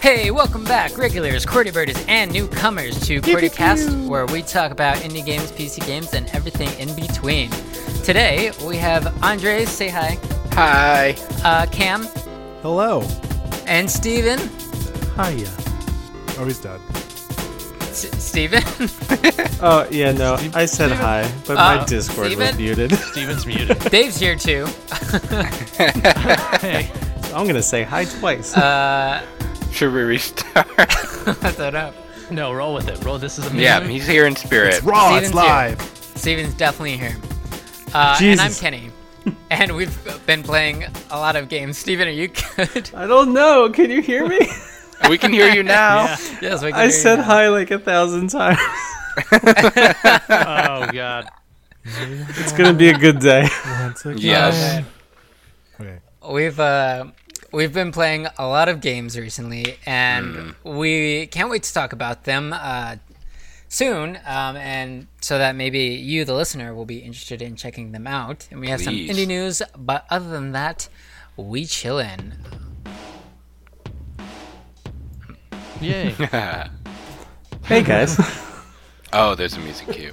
Hey, welcome back, regulars, QWERTY birdies, and newcomers to QWERTYcast, where we talk about indie games, PC games, and everything in between. Today, we have Andre, say hi, Hi. uh, Cam, Hello. and Steven. Hiya. Oh, he's dead. S- Steven? Oh yeah, no, I said hi, but my Oh, Discord was muted. Steven's muted. Dave's here too. hey, I'm gonna say hi twice. Uh, Should we restart? I don't know. no, roll with it. Roll. This is a yeah, he's here in spirit. It's raw. Steven's it's live. Steven's definitely here. Uh, and I'm Jesus. Kenny. and we've been playing a lot of games. Steven, are you good? I don't know. Can you hear me? We can hear you now. Yeah. yes, we can I hear you said now. hi like a thousand times. Oh god. It's gonna be a good day. Once again. Yes. Okay. We've uh, we've been playing a lot of games recently, and we can't wait to talk about them uh, soon. Um, and so that maybe you, the listener, will be interested in checking them out. And we have Please. some indie news, but other than that, we chillin'. Yay. Hey guys. oh, there's a music cue.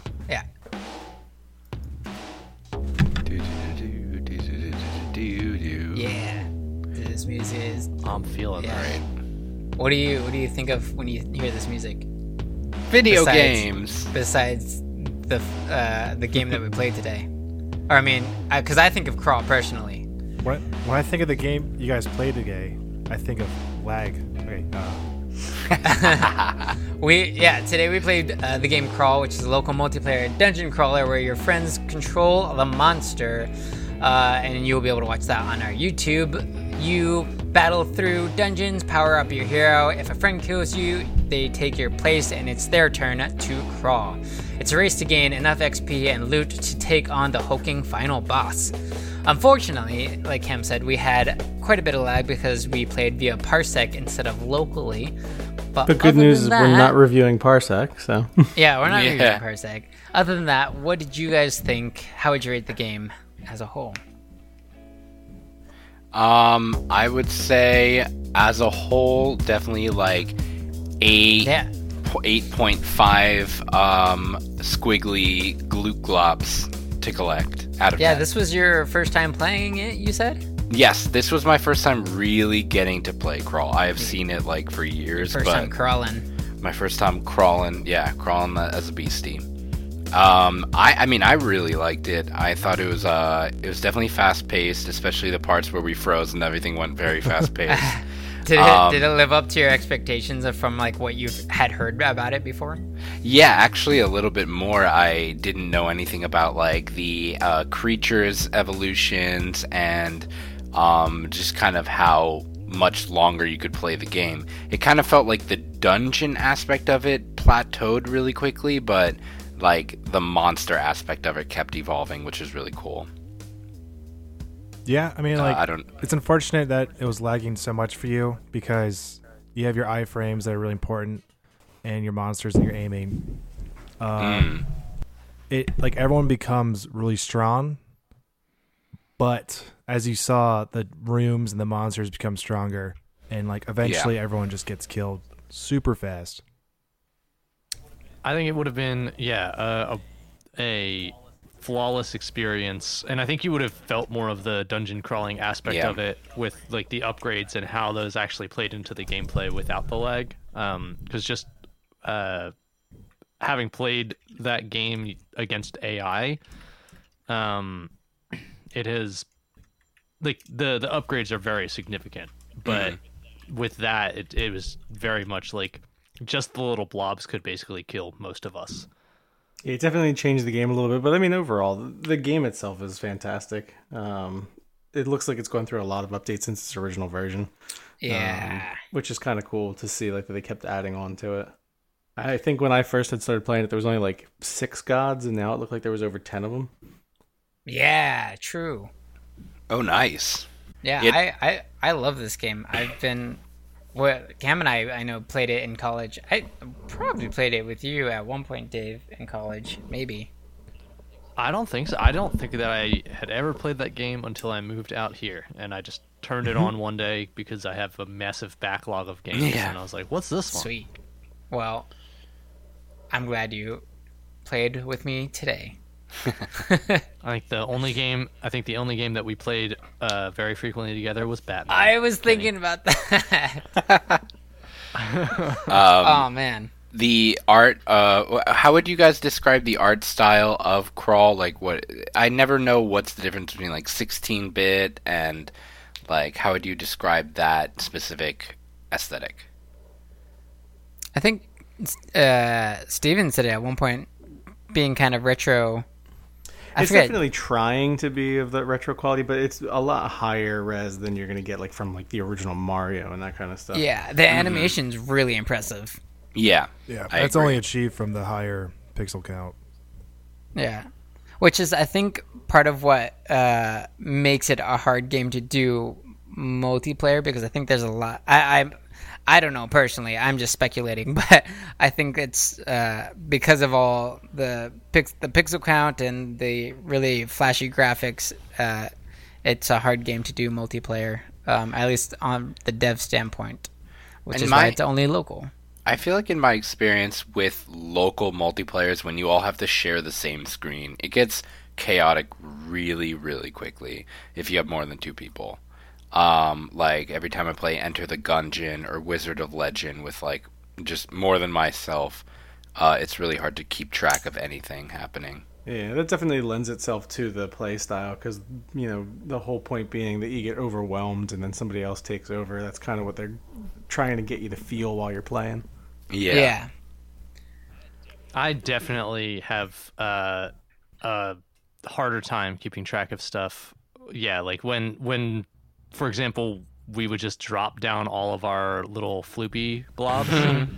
I'm feeling Yeah. it. What do you What do you think of when you hear this music? Video Besides- games. besides the uh, the game that we played today. Or I mean, because I think of Crawl personally. When, when I think of the game you guys played today, I think of lag. Okay. Uh, We yeah, today we played uh, the game Crawl, which is a local multiplayer dungeon crawler where your friends control the monster, uh, and you'll be able to watch that on our YouTube. You battle through dungeons, power up your hero. If a friend kills you, they take your place, and it's their turn to crawl. It's a race to gain enough XP and loot to take on the hulking final boss. Unfortunately, like Cam said, we had quite a bit of lag because we played via Parsec instead of locally. But The good news than is we're not reviewing Parsec, so yeah, we're not Yeah. reviewing Parsec. Other than that, what did you guys think? How would you rate the game as a whole? Um, I would say as a whole, definitely like eight, Yeah. eight point five um squiggly gloop glops to collect out of Yeah, 10. this was your first time playing it, you said? Yes, this was my first time really getting to play crawl. I have seen it like for years, First but time crawling. my first time crawling yeah crawling as a beastie um i i mean i really liked it. I thought it was uh it was definitely fast paced especially the parts where we froze and everything went very fast paced Did it, Um, did it live up to your expectations of from like what you had heard about it before? yeah actually a little bit more. I didn't know anything about like the uh creatures evolutions and um just kind of how much longer you could play the game. It kind of felt like the dungeon aspect of it plateaued really quickly but like the monster aspect of it kept evolving which is really cool yeah, I mean, Uh, like, i don't it's unfortunate that it was lagging so much for you because you have your iframes that are really important and your monsters and your aiming. Uh, Mm. It like everyone becomes really strong, but as you saw, the rooms and the monsters become stronger, and like eventually everyone just gets killed super fast. I think it would have been yeah uh, a, a flawless experience, and I think you would have felt more of the dungeon crawling aspect Yeah. of it with like the upgrades and how those actually played into the gameplay without the lag. Because just uh, having played that game against AI, um, it has like the the upgrades are very significant, but with that, it it was very much like just the little blobs could basically kill most of us. it definitely changed the game a little bit. But I mean, overall, the, the game itself is fantastic. Um, it looks like it's going through a lot of updates since its original version. Yeah. um, which is kind of cool to see. Like they kept adding on to it. I think when I first had started playing it, there was only like six gods, and now it looked like there was over ten of them. yeah, true. oh nice Yeah, It- I, I I love this game. I've been well, Cam and I I know played it in college. I probably played it with you at one point, Dave, in college, maybe. I don't think so. I don't think that I had ever played that game until I moved out here, and I just turned it mm-hmm. on one day because I have a massive backlog of games, Yeah. and I was like, "What's this one?" Sweet. Well, I'm glad you played with me today. I think the only game I think the only game that we played uh, very frequently together was Batman. I was Kidding. thinking about that. oh man. the art uh how would you guys describe the art style of crawl like what i never know what's the difference between like 16 bit and like how would you describe that specific aesthetic I think uh, Steven said it at one point, being kind of retro. I it's forget. definitely trying to be of that retro quality, but it's a lot higher res than you're gonna get like from like the original Mario and that kind of stuff. Yeah, the animation's really impressive. yeah Yeah, I that's agree. only achieved from the higher pixel count. Yeah, which is I think part of what uh, makes it a hard game to do multiplayer because I think there's a lot. I I, I don't know personally. I'm just speculating, but I think it's uh, because of all the pix- the pixel count and the really flashy graphics. Uh, it's a hard game to do multiplayer, um, at least on the dev standpoint, which And is my- why it's only local. i feel like in my experience with local multiplayers when you all have to share the same screen it gets chaotic really really quickly if you have more than two people um like every time i play enter the gungeon or wizard of legend with like just more than myself uh it's really hard to keep track of anything happening Yeah, that definitely lends itself to the play style because you know the whole point being that you get overwhelmed and then somebody else takes over. That's kind of what they're trying to get you to feel while you're playing. yeah, yeah. I definitely have uh, a harder time keeping track of stuff. Yeah, like when when, for example, we would just drop down all of our little floopy blobs, mhm.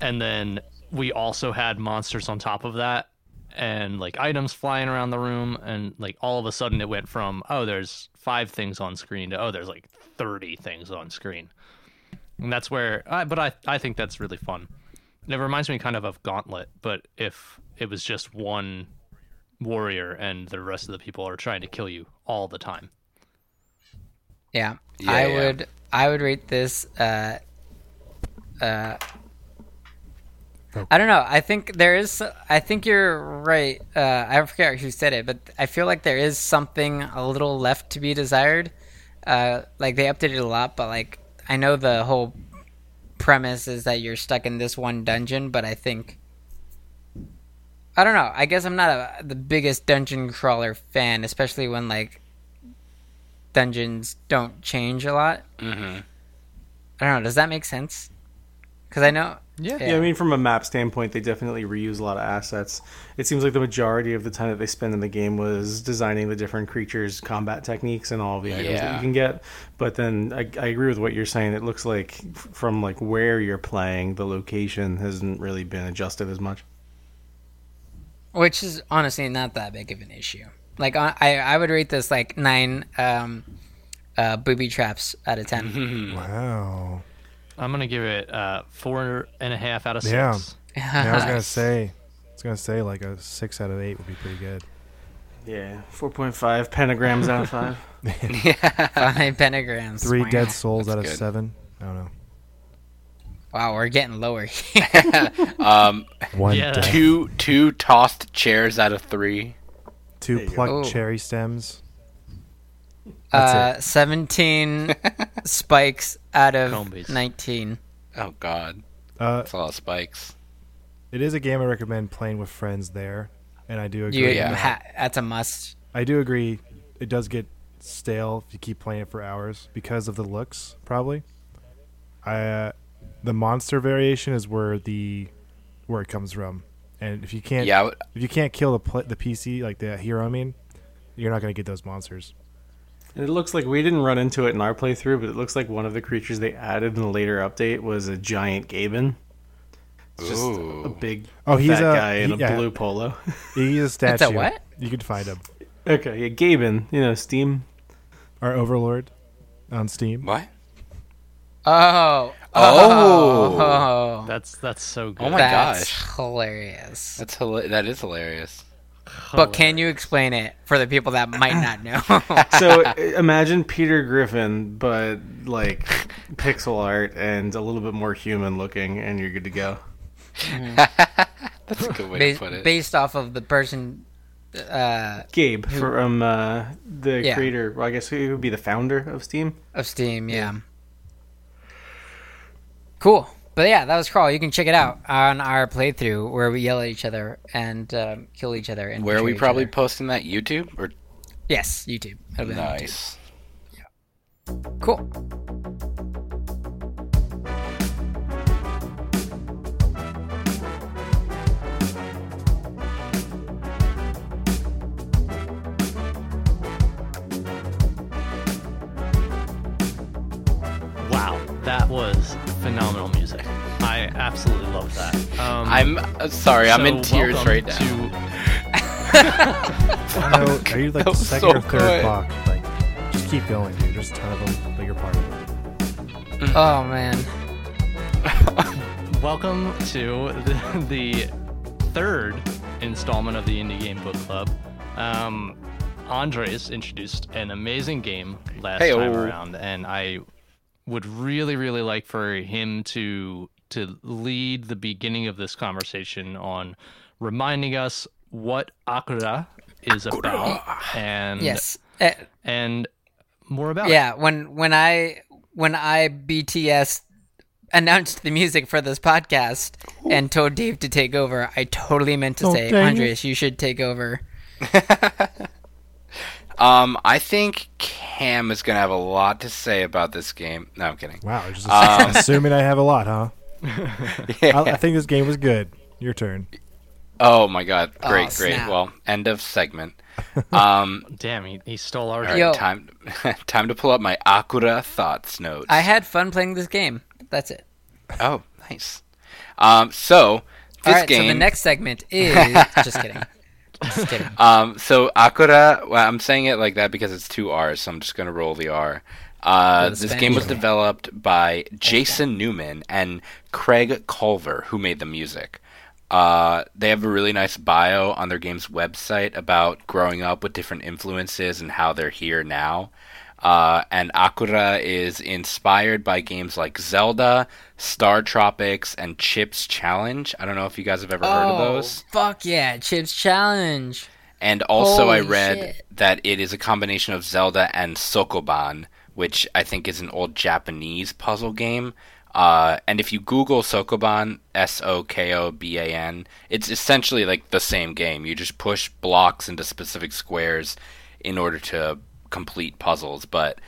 and then we also had monsters on top of that, and like items flying around the room, and like all of a sudden it went from oh there's five things on screen to oh there's like thirty things on screen, and that's where. I, but I I think that's really fun. It reminds me kind of of Gauntlet, but if it was just one warrior and the rest of the people are trying to kill you all the time. Yeah, Yeah, I yeah. would. I would rate this. Uh, uh, I don't know. I think there is. I think you're right. Uh, I forget who said it, but I feel like there is something a little left to be desired. Uh, like they updated a lot, but like I know the whole premise is that you're stuck in this one dungeon, but I think. I don't know. I guess I'm not a, the biggest dungeon crawler fan, especially when like dungeons don't change a lot. hmm I don't know. Does that make sense? Because I know. Yeah. Yeah, I mean, from a map standpoint, they definitely reuse a lot of assets. It seems like the majority of the time that they spend in the game was designing the different creatures' combat techniques and all the items that you can get. But then I, I agree with what you're saying. It looks like from like where you're playing, the location hasn't really been adjusted as much. Which is honestly not that big of an issue. Like I, I I would rate this like nine um, uh, booby traps out of ten. Wow. I'm gonna give it uh, four and a half out of six. Yeah. Yeah, I was gonna say, I was gonna say like a six out of eight would be pretty good. Yeah, four point five pentagrams out of five. Five pentagrams. Three Wow. dead souls That's out of good. seven. I don't know. Wow, we're getting lower. um One Yeah. two two tossed chairs out of three Two There you go. plucked Oh. cherry stems. That's uh, Seventeen spikes out of Combies. nineteen. oh god Uh, that's a lot of spikes it is a game I recommend playing with friends there, and I do agree. You, Yeah. ha- that's a must. I do agree. It does get stale if you keep playing it for hours because of the looks, probably. I uh, the monster variation is where the where it comes from, and if you can't yeah I would- if you can't kill the pl- the PC like the hero, I mean, you're not gonna get those monsters. And it looks like we didn't run into it in our playthrough, but it looks like one of the creatures they added in the later update was a giant Gaben. It's just Ooh. a big Oh, he's fat a- guy in a yeah. blue polo. He's a statue. It's a what? You can find him. okay, yeah, Gaben, you know, Steam. Our Overlord on Steam. what Oh. Oh. Oh. That's that's so good. Oh my That's gosh. hilarious. that's hila- that is hilarious But can you explain it for the people that might not know? so imagine Peter Griffin, but like pixel art and a little bit more human looking, and you're good to go. That's a good way to put it. based off of the person. Uh, Gabe from uh, the Yeah. creator. Well, I guess he would be the founder of Steam. of Steam, yeah. Cool. But yeah, that was Crawl. You can check it out on our playthrough where we yell at each other and um, kill each other. And Where are we probably other. posting that? YouTube or yes, YouTube. Be YouTube. nice. Cool. Phenomenal music. I absolutely love that. Um, I'm uh, sorry, I'm in tears right now. to- know. Are you like the second so or third good. block? Like, just keep going, dude. There's a ton of them, but you're part of it. Oh man. Welcome to the, the third installment of the Indie Game Book Club. Um, Andres introduced an amazing game last Hey-o. time around, and I would really, really like for him to to lead the beginning of this conversation on reminding us what Akurra is about and Yes. Uh, and more about it. yeah. When when I when I BTS announced the music for this podcast and told Dave to take over, I totally meant to Oh, say, dang it. Andres, you should take over. Um, I think Cam is gonna have a lot to say about this game. No, I'm kidding. Wow, just Um, assuming I have a lot, huh? Yeah. I, I think this game was good. Your turn. Oh my god, Oh, great, great. Well, end of segment. Um, Damn, he, he stole our all right, Yo. time time to pull up my Akurra thoughts notes. I had fun playing this game. That's it. Oh, nice. Um, so this All right. game. So the next segment is just kidding. Um, so Akurra, well, I'm saying it like that because it's two R's, so I'm just gonna roll the R. Uh, this Spanish game was developed by Jason Newman and Craig Culver, who made the music. Uh, they have a really nice bio on their game's website about growing up with different influences and how they're here now. Uh, and Akurra is inspired by games like Zelda, Star Tropics, and Chips Challenge. I don't know if you guys have ever heard of those. Oh, Fuck yeah, Chips Challenge. And also, I Holy read shit. that it is a combination of Zelda and Sokoban, which I think is an old Japanese puzzle game. Uh, and if you Google Sokoban, S O K O B A N, it's essentially like the same game. You just push blocks into specific squares in order to complete puzzles. But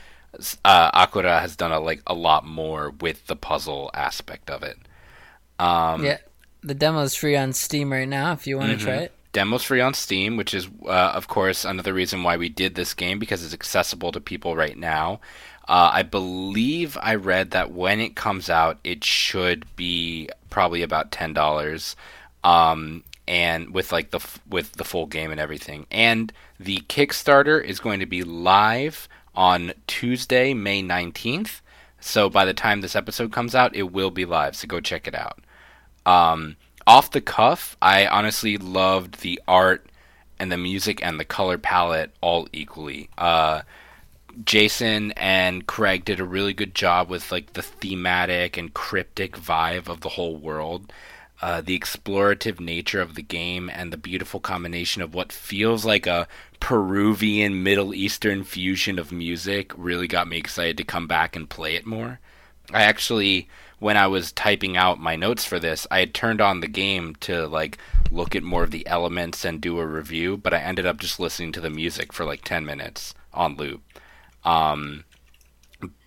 uh, Akurra has done a, like a lot more with the puzzle aspect of it. Um, yeah, the demo's free on Steam right now if you want to Mm-hmm. try it. Demo's free on Steam, which is, uh, of course, another reason why we did this game because it's accessible to people right now. Uh, I believe I read that when it comes out, it should be probably about ten dollars, um, and with like the with the full game and everything. And the Kickstarter is going to be live on Tuesday, May nineteenth. So by the time this episode comes out, it will be live. So go check it out. Um, off the cuff, I honestly loved the art and the music and the color palette all equally. Uh, Jason and Craig did a really good job with like the thematic and cryptic vibe of the whole world. Uh, the explorative nature of the game and the beautiful combination of what feels like a Peruvian Middle Eastern fusion of music really got me excited to come back and play it more. I actually, when I was typing out my notes for this, I had turned on the game to like look at more of the elements and do a review, but I ended up just listening to the music for like 10 minutes on loop. Um,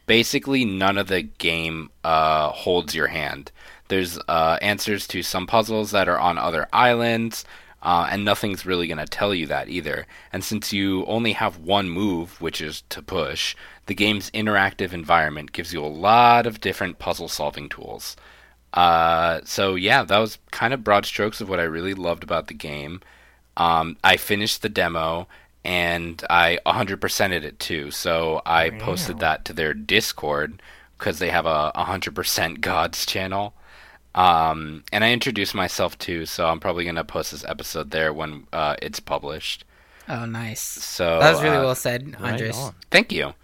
basically, none of the game uh, holds your hand. There's uh, answers to some puzzles that are on other islands, uh, and nothing's really going to tell you that either. And since you only have one move, which is to push, the game's interactive environment gives you a lot of different puzzle solving tools. Uh, so, yeah, that was kind of broad strokes of what I really loved about the game. Um, I finished the demo and I 100%ed it too. So I posted that to their Discord because they have a 100% Gods channel. Um, and I introduced myself too, so I'm probably gonna post this episode there when uh, it's published. Oh, nice. So That was really uh, well said, Andres. on. Thank you.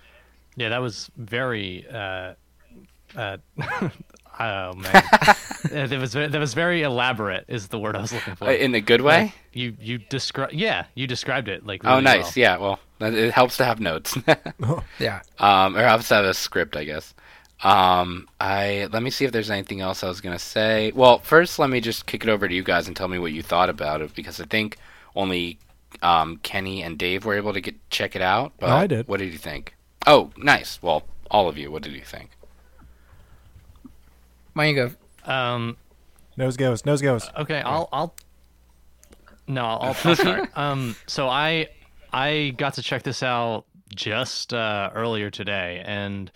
Yeah, that was very. Uh, uh, oh man, Uh, that was that was very elaborate. Is the word I was looking for? Uh, In a good way. Like, you you describe yeah you described it like oh, nice. well. Yeah. Well, it helps to have notes. Yeah. um, or helps to have a script, I guess. Um, I let me see if there's anything else I was gonna say. Well, first, let me just kick it over to you guys and tell me what you thought about it because I think only um, Kenny and Dave were able to get check it out. But I did. What did you think? Oh, nice. Well, all of you. What did you think? Why don't you go? Um. Nose goes. Nose goes. Okay. I'll I'll. No, I'll, I'll start. um. So I I got to check this out just uh, earlier today, and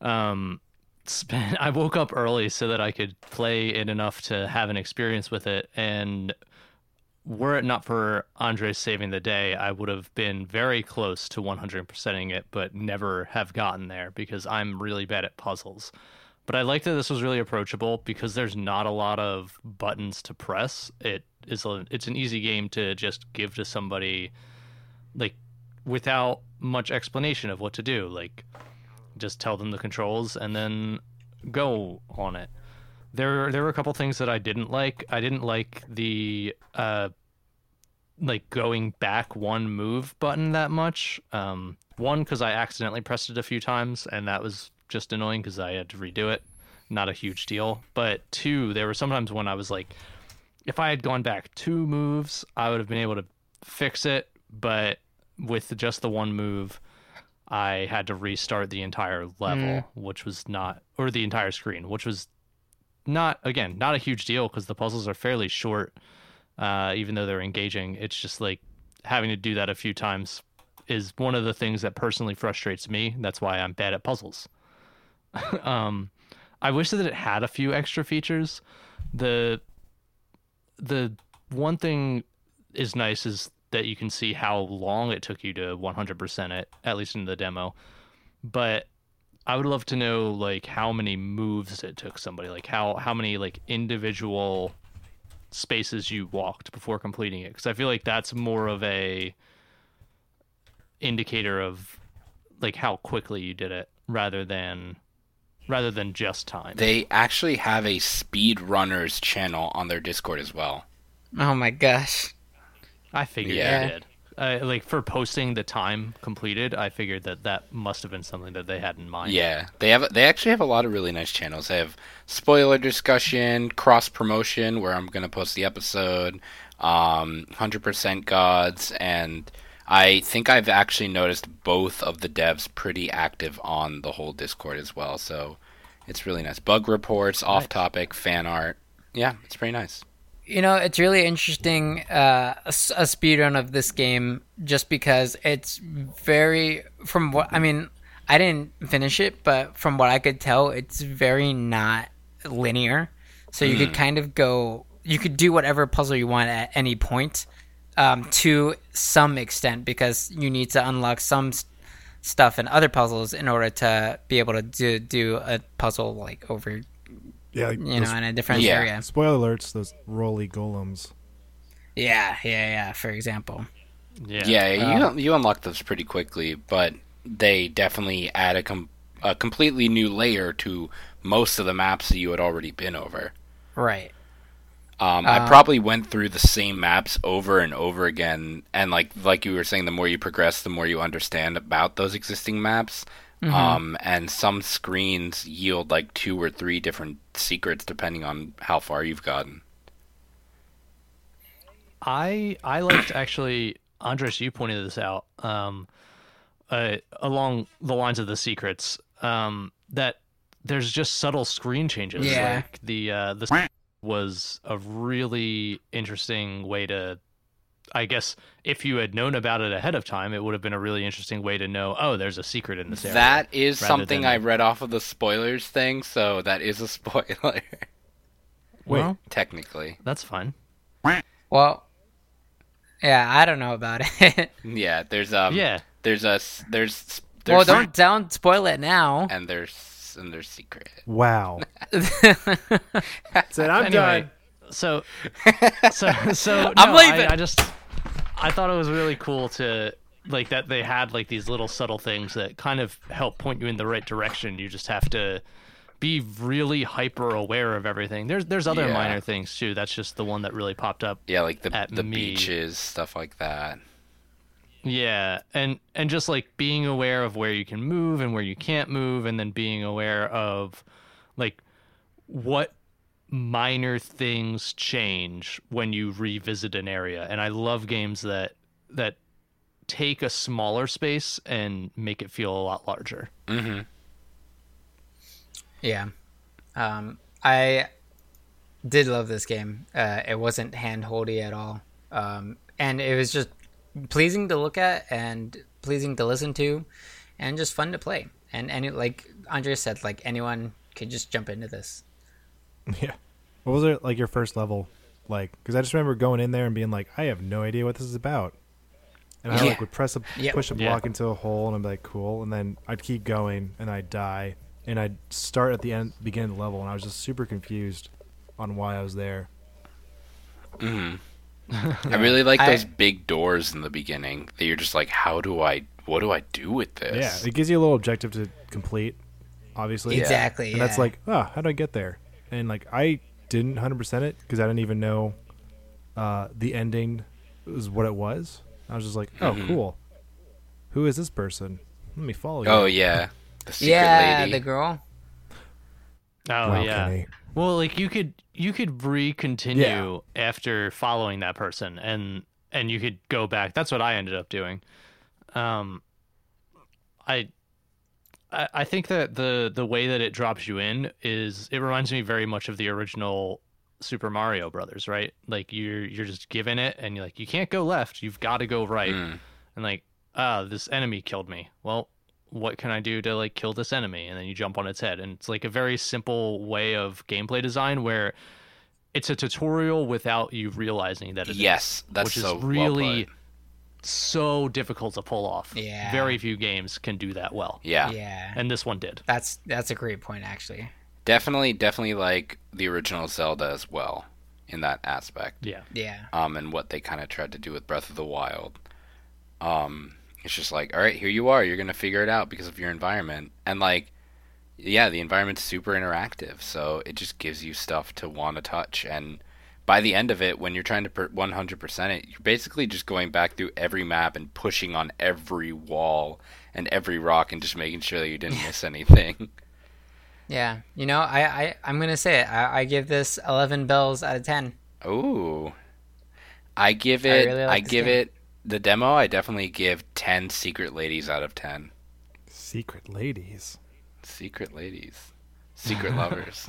um, spent, I woke up early so that I could play it enough to have an experience with it, and were it not for Andres saving the day, I would have been very close to 100%ing it, but never have gotten there because I'm really bad at puzzles. But I like that this was really approachable because there's not a lot of buttons to press. It is a, it's an easy game to just give to somebody like without much explanation of what to do. Like just tell them the controls and then go on it. There there were a couple things that I didn't like. I didn't like the uh like going back one move button that much. Um one cuz I accidentally pressed it a few times and that was just annoying cuz I had to redo it. Not a huge deal. But two, there were sometimes when I was like if I had gone back two moves, I would have been able to fix it, but with just the one move, I had to restart the entire level, which was not, or the entire screen, which was not, again, not a huge deal because the puzzles are fairly short, uh, even though they're engaging. It's just like having to do that a few times is one of the things that personally frustrates me. That's why I'm bad at puzzles. um, I wish that it had a few extra features. The the one thing is nice is that you can see how long it took you to 100% it, at least in the demo. But I would love to know like how many moves it took somebody, like how how many like individual spaces you walked before completing it, because I feel like that's more of a indicator of like how quickly you did it rather than rather than just time. They actually have a speedrunners channel on their Discord as well. Oh my gosh. I figured Yeah. they did. Uh, like for posting the time completed, I figured that that must have been something that they had in mind. Yeah, they have. They actually have a lot of really nice channels. They have spoiler discussion, cross promotion, where I'm gonna post the episode, um, hundred percent gods, and I think I've actually noticed both of the devs pretty active on the whole Discord as well. So it's really nice. Bug reports, off topic, fan art. Yeah, it's pretty nice. You know, it's really interesting uh, a, a speedrun of this game just because it's very from what I mean. I didn't finish it, but from what I could tell, it's very not linear. So you could kind of go, you could do whatever puzzle you want at any point, um, to some extent, because you need to unlock some s- stuff in other puzzles in order to be able to do do a puzzle like over, Yeah. you know, in a different Yeah. area. spoiler alerts. Those roly golems. Yeah, yeah, yeah. For example. yeah, Yeah, you you unlock those pretty quickly, but they definitely add a com- a completely new layer to most of the maps that you had already been over. Right. Um, Uh, I probably went through the same maps over and over again, and like like you were saying, the more you progress, the more you understand about those existing maps. Mm-hmm. Um, and some screens yield like two or three different secrets depending on how far you've gotten. I I liked actually Andres. You pointed this out um, uh, along the lines of the secrets um, that there's just subtle screen changes. Yeah. Like the uh, the was a really interesting way to. I guess if you had known about it ahead of time, it would have been a really interesting way to know. Oh, there's a secret in this area. That is something than- I read off of the spoilers thing, so that is a spoiler well, technically. that's fine. Well, yeah, I don't know about it. Yeah, there's um yeah, there's a there's well, don't don't spoil it now. and there's this, and they're secret. Wow. Said I'm Anyway, done. so so so no, I'm leaving. I, I just I thought it was really cool to like that they had like these little subtle things that kind of help point you in the right direction. You just have to be really hyper aware of everything. There's there's other Yeah. minor things too. That's just the one that really popped up. Yeah, like the the me. beaches, stuff like that. Yeah, and and just like being aware of where you can move and where you can't move, and then being aware of like what minor things change when you revisit an area. And I love games that that take a smaller space and make it feel a lot larger. Mm-hmm. Yeah. Um, I did love this game. Uh, it wasn't hand holdy at all. Um, and it was just pleasing to look at and pleasing to listen to and just fun to play. And, any like Andrea said, like anyone could just jump into this. Yeah. What was it like your first level like? Because I just remember going in there and being like, I have no idea what this is about. And I Yeah. like would press a Yeah. push a Yeah. block into a hole and I'm like, cool. And then I'd keep going and I'd die. And I'd start at the end, beginning of the level, and I was just super confused on why I was there. Mm-hmm. I really like I- those big doors in the beginning. That you're just like, how do I? What do I do with this? Yeah, it gives you a little objective to complete, obviously. Exactly. And that's like, oh, how do I get there? And like, I didn't 100% it because I didn't even know uh, the ending was what it was. I was just like, oh, Mhm. cool. Who is this person? Let me follow you. Oh yeah, the secret yeah, lady. the girl. Oh Wow, yeah. Kenny. Well, like you could you could re-continue after following that person, and and you could go back. That's what I ended up doing. Um, I, I think that the the way that it drops you in is it reminds me very much of the original Super Mario Brothers, right? Like you're you're just given it, and you're like you can't go left, you've got to go right, Mm. and like ah this enemy killed me. Well, what can I do to like kill this enemy? And then you jump on its head. And it's like a very simple way of gameplay design where it's a tutorial without you realizing that it is, Yes, that's which is so well really put. so difficult to pull off. Yeah. Very few games can do that well. Yeah, Yeah. And this one did. That's that's a great point actually. definitely, definitely like the original Zelda as well in that aspect. Yeah. Yeah. um, and what they kind of tried to do with Breath of the Wild. Um, it's just like, all right, here you are. You're gonna figure it out because of your environment, and like, yeah, the environment's super interactive, so it just gives you stuff to want to touch. And by the end of it, when you're trying to per- 100% it, you're basically just going back through every map and pushing on every wall and every rock and just making sure that you didn't miss anything. Yeah. You know, I, I I'm gonna say it. I, I give this eleven bells out of ten. Ooh. I give it. I, really like this give game. it the demo. I definitely give ten secret ladies out of ten. Secret ladies. Secret ladies, secret lovers.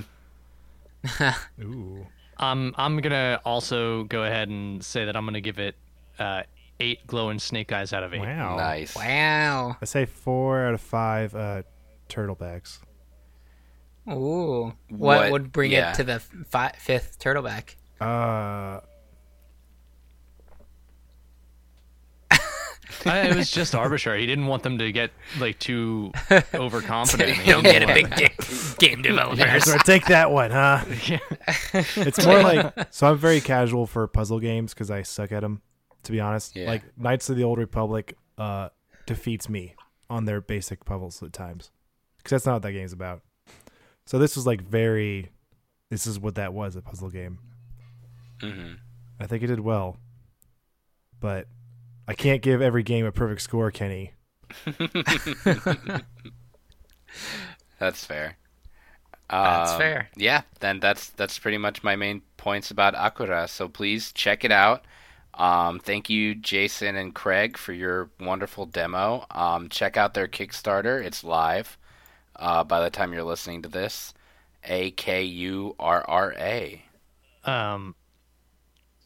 Ooh. Um, I'm gonna also go ahead and say that I'm gonna give it uh, eight glowing snake eyes out of eight. Wow. Nice. Wow. I say four out of five uh, turtlebacks. Ooh. What, What- would bring yeah. it to the fi- fifth turtleback? Uh, I, it was just arbitrary. He didn't want them to get like too overconfident. He Don't get a big dick, game developers. so take that one, huh? Yeah. It's more like so. I'm very casual for puzzle games because I suck at them. To be honest, Yeah. like Knights of the Old Republic uh, defeats me on their basic puzzles at times because that's not what that game's about. So this was like very. This is what that was a puzzle game. hmm I think it did well, but I can't give every game a perfect score, Kenny. That's fair. That's Um, fair. Yeah, then that's that's pretty much my main points about Akurra. So please check it out. Um, thank you, Jason and Craig, for your wonderful demo. Um, check out their Kickstarter; it's live. Uh, by the time you're listening to this, A K U R R A. Um.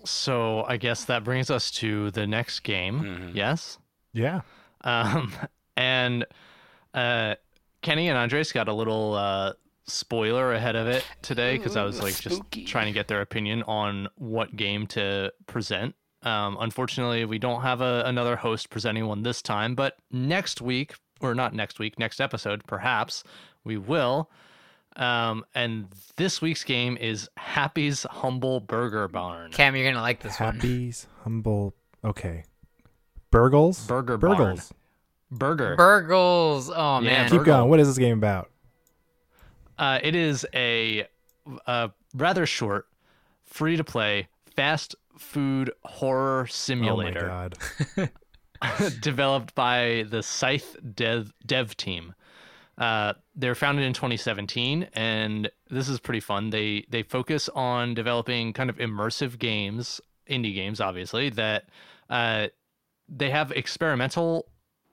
So I guess that brings us to the next game. Mhm. Yes. Yeah, Um. And uh, Kenny and Andres got a little uh spoiler ahead of it today because I was Ooh, like just spooky. trying to get their opinion on what game to present. Um, unfortunately, we don't have a, another host presenting one this time, but next week, or not next week, next episode, perhaps, we will. Um, and this week's game is Happy's Humble Burger Barn. Cam, you're gonna like this one. Happy's humble. Okay. Burgles. Burger Barn. Burgles. Burger. Burgles. Oh Yeah, man. Keep Burgle. going. What is this game about? Uh, it is a, a rather short, free to play, fast food horror simulator. Oh my god. developed by the Scythe dev, dev team. Uh, they were founded in 2017, and this is pretty fun. They they focus on developing kind of immersive games, indie games, obviously. That uh, they have experimental,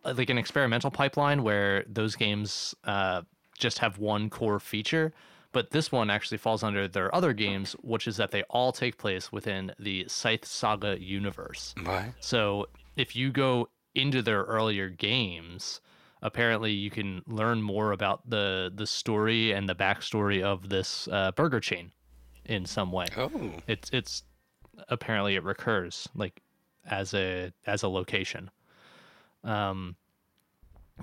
like an experimental pipeline where those games uh, just have one core feature. But this one actually falls under their other games, which is that they all take place within the Scythe Saga universe. What? So if you go into their earlier games, apparently you can learn more about the the story and the backstory of this uh, burger chain in some way. Oh. It's it's apparently it recurs like as a as a location. Um,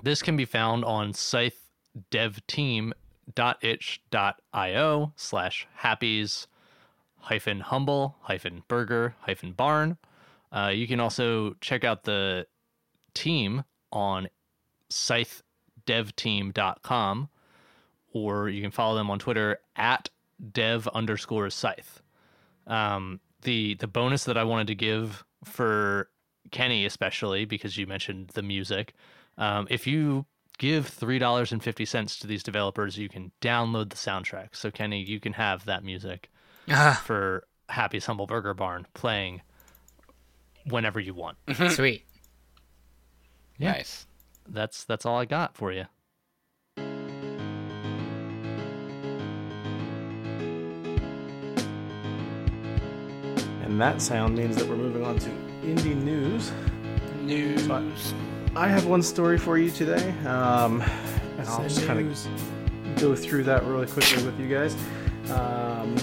this can be found on scythedevteam.itch.io slash happies hyphen humble hyphen burger hyphen barn. Uh, you can also check out the team on scythedevteam.com or you can follow them on Twitter at dev underscore scythe. Um, the the bonus that I wanted to give for Kenny, especially because you mentioned the music, um, if you give three dollars and fifty cents to these developers, you can download the soundtrack. So Kenny, you can have that music Ah, for Happy's Humble Burger Barn playing whenever you want. sweet. Yeah. Nice. That's that's all I got for you. And that sound means that we're moving on to indie news. News. I have one story for you today, um, and I'll just kind of go through that really quickly with you guys. Um,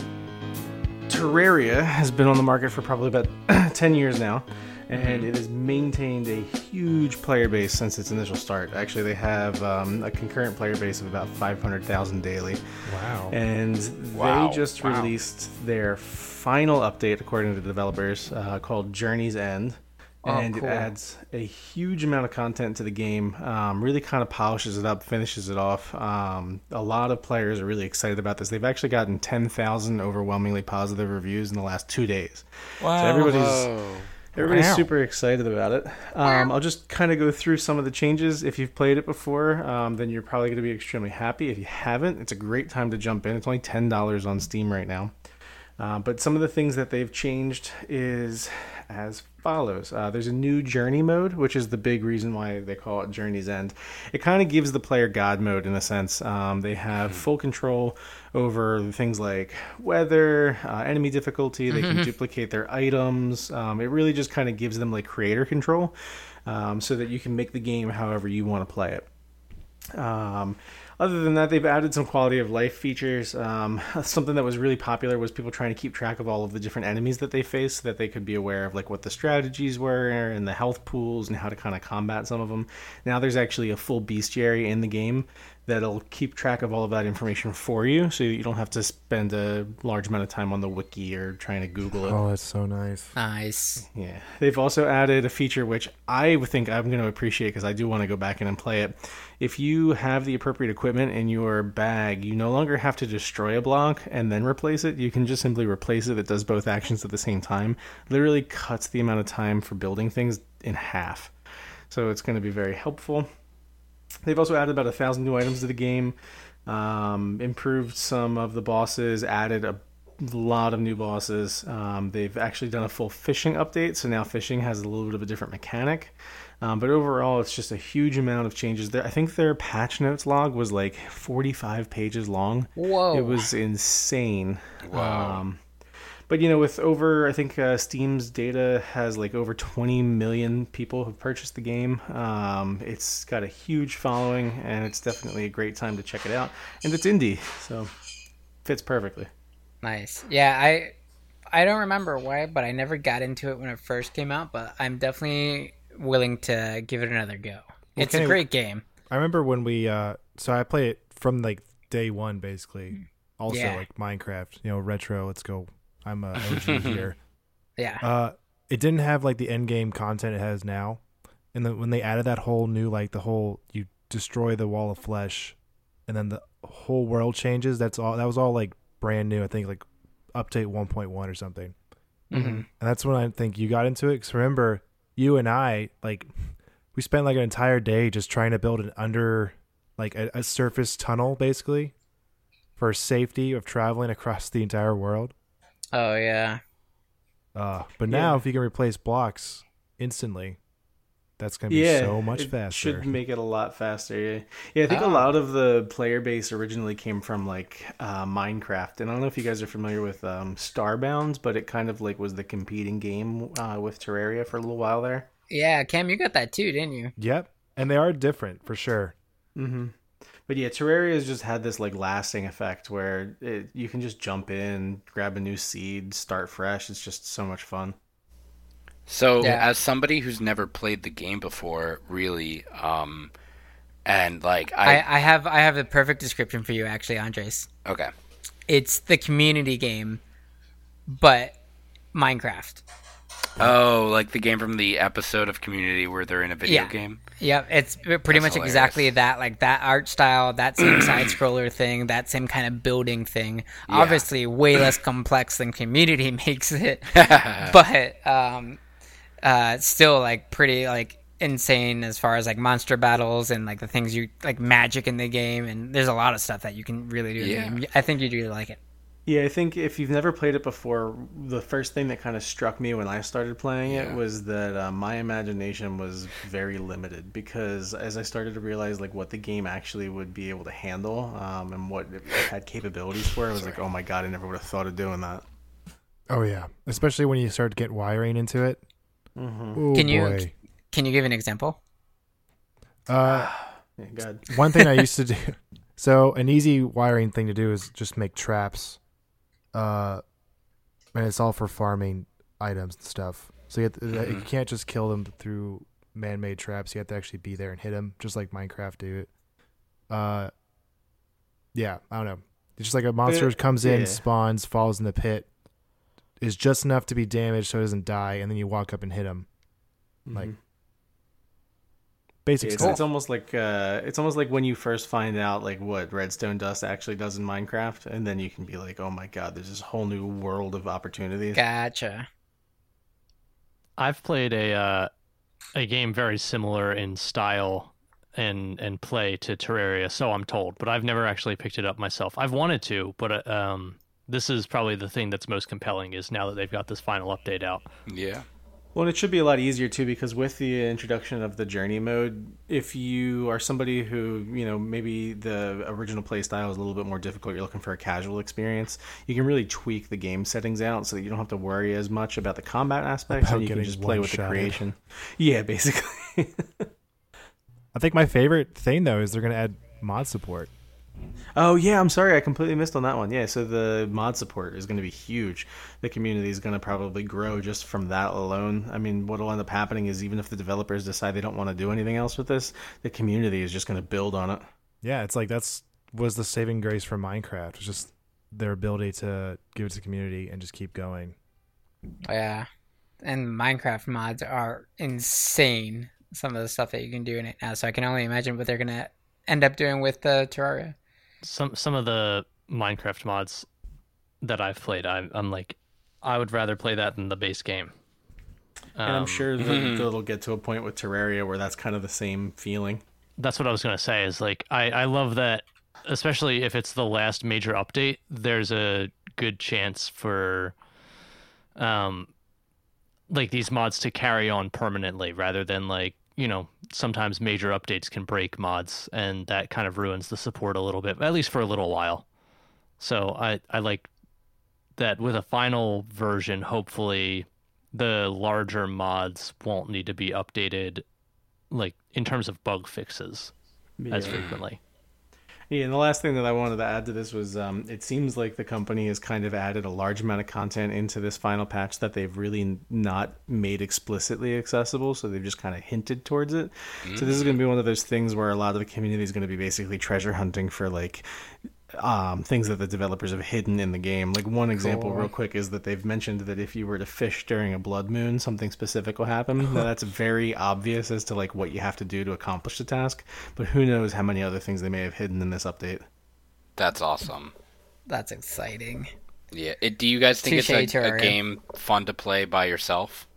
Terraria has been on the market for probably about 10 years now, and it has maintained a huge player base since its initial start. Actually, they have um, a concurrent player base of about 500,000 daily. Wow. And Wow. they just Wow. released their final update, according to the developers, uh, called Journey's End. Oh, and cool. it adds a huge amount of content to the game. Um, really kind of polishes it up, finishes it off. Um, a lot of players are really excited about this. They've actually gotten 10,000 overwhelmingly positive reviews in the last two days. Wow. So everybody's Whoa. Everybody's Wow. super excited about it. Um, I'll just kind of go through some of the changes. If you've played it before, um, then you're probably going to be extremely happy. If you haven't, it's a great time to jump in. It's only ten dollars on Steam right now. Uh, but some of the things that they've changed is as follows. Uh, there's a new journey mode, which is the big reason why they call it Journey's End. It kind of gives the player God mode in a sense. Um, they have full control over things like weather, uh, enemy difficulty. They can duplicate their items. Um, it really just kind of gives them like creator control, um, so that you can make the game however you want to play it. Other than that, they've added some quality of life features. Um, something that was really popular was people trying to keep track of all of the different enemies that they face, so that they could be aware of like what the strategies were and the health pools and how to kind of combat some of them. Now there's actually a full bestiary in the game that'll keep track of all of that information for you, so you don't have to spend a large amount of time on the wiki or trying to Google it. Oh, that's so nice. Nice. Yeah. They've also added a feature which I think I'm going to appreciate because I do want to go back in and play it. If you have the appropriate equipment in your bag, you no longer have to destroy a block and then replace it. You can just simply replace it. It does both actions at the same time. Literally cuts the amount of time for building things in half. So it's going to be very helpful. They've also added about a thousand new items to the game, um, improved some of the bosses, added a lot of new bosses. Um, they've actually done a full fishing update, so now fishing has a little bit of a different mechanic. Um, but overall, it's just a huge amount of changes. There, I think their patch notes log was like 45 pages long. Whoa. It was insane. Wow. Um, but you know, with over, I think uh, Steam's data has like over 20 million people who have purchased the game. Um, it's got a huge following, and it's definitely a great time to check it out. And it's indie, so fits perfectly. Nice. Yeah, I I don't remember why, but I never got into it when it first came out, but I'm definitely willing to give it another go. It's Kenny, a great game. I remember when we uh so I played it from like day one basically. Mm. Also Yeah. like Minecraft, you know, retro, let's go. I'm a OG here. Yeah. Uh it didn't have like the end game content it has now. And then when they added that whole new like the whole you destroy the wall of flesh and then the whole world changes, that's all that was all like brand new, I think like update 1.1 or something. Mhm. And that's when I think you got into it. Because remember, you and I, like, we spent like an entire day just trying to build an under, like, a, a surface tunnel, basically, for safety of traveling across the entire world. Oh yeah. Uh, but now, Yeah. if you can replace blocks instantly, that's going to be yeah, so much it faster. Should make it a lot faster. Yeah, yeah. I think a lot of the player base originally came from like uh, Minecraft, and I don't know if you guys are familiar with um, Starbound, but it kind of like was the competing game uh, with Terraria for a little while there. Yeah, Cam, you got that too, didn't you? Yep. And they are different for sure. Mm-hmm. But yeah, Terraria has just had this like lasting effect where it, you can just jump in, grab a new seed, start fresh. It's just so much fun. So, Yeah. as somebody who's never played the game before, really, um, and like I, I, I have I have the perfect description for you actually, Andres. okay, It's the community game, but Minecraft. oh, like the game from the episode of Community where they're in a video Yeah. game. Yep, it's pretty That's much hilarious. exactly that. Like that art style, that same side scroller thing, that same kind of building thing. Obviously, way less complex than Community makes it, but um, uh, still like pretty like insane as far as like monster battles and like the things you like magic in the game. And there's a lot of stuff that you can really do. Yeah. The game. I think you'd really like it. Yeah, I think if you've never played it before, the first thing that kind of struck me when I started playing it Yeah. was that uh, my imagination was very limited because as I started to realize like what the game actually would be able to handle um, and what it had capabilities for, I was like, oh my god, I never would have thought of doing that. Oh, yeah. Especially when you start to get wiring into it. Oh, Can you- boy. Can you give an example? Uh, Yeah, one thing I used to do. So an easy wiring thing to do is just make traps, uh, and it's all for farming items and stuff. So you, have to, Mm-hmm. you can't just kill them through man-made traps. You have to actually be there and hit them, just like Minecraft do it. Uh, yeah, I don't know. It's just like a monster But- comes in, yeah. spawns, falls in the pit, is just enough to be damaged so it doesn't die, and then you walk up and hit him. Like Mhm. Basic it's, stuff. it's almost like uh, it's almost like when you first find out like what redstone dust actually does in Minecraft, and then you can be like, oh my god, there's this whole new world of opportunities. Gotcha. I've played a uh, a game very similar in style and and play to Terraria, so I'm told, but I've never actually picked it up myself. I've wanted to, but uh, um, this is probably the thing that's most compelling is now that they've got this final update out. Yeah. Well, it should be a lot easier too because with the introduction of the journey mode, if you are somebody who, you know, maybe the original play style is a little bit more difficult, you're looking for a casual experience, you can really tweak the game settings out so that you don't have to worry as much about the combat aspects About and you can just play with the creation. Yeah, basically. I think my favorite thing though is they're gonna add mod support. Oh yeah, I'm sorry, I completely missed on that one. Yeah, so the mod support is going to be huge. The community is going to probably grow just from that alone. I mean, what'll end up happening is even if the developers decide they don't want to do anything else with this, the community is just going to build on it. Yeah, it's like that's was the saving grace for Minecraft. It's just their ability to give it to the community and just keep going. Yeah. And Minecraft mods are insane. Some of the stuff that you can do in it now. So I can only imagine what they're gonna end up doing with the Terraria. Some some of the Minecraft mods that I've played, I'm, I'm like, I would rather play that than the base game. And I'm Um, sure that it'll get to a point with Terraria where that's kind of the same feeling. that's what I was gonna say. Is like I I love that, especially if it's the last major update. There's a good chance for, um, like these mods to carry on permanently rather than like you know sometimes major updates can break mods and that kind of ruins the support a little bit at least for a little while. So I I like that with a final version. Hopefully, the larger mods won't need to be updated like in terms of bug fixes as frequently. Yeah, and the last thing that I wanted to add to this was um, it seems like the company has kind of added a large amount of content into this final patch that they've really not made explicitly accessible. So they've just kind of hinted towards it. Mm. So this is going to be one of those things where a lot of the community is going to be basically treasure hunting for like um, things that the developers have hidden in the game. Like one example, cool. real quick, is that they've mentioned that if you were to fish during a blood moon, something specific will happen. now, that's very obvious as to like what you have to do to accomplish the task. But who knows how many other things they may have hidden in this update. That's awesome. That's exciting. Yeah. It, do you guys think Touché it's a, a game fun to play by yourself?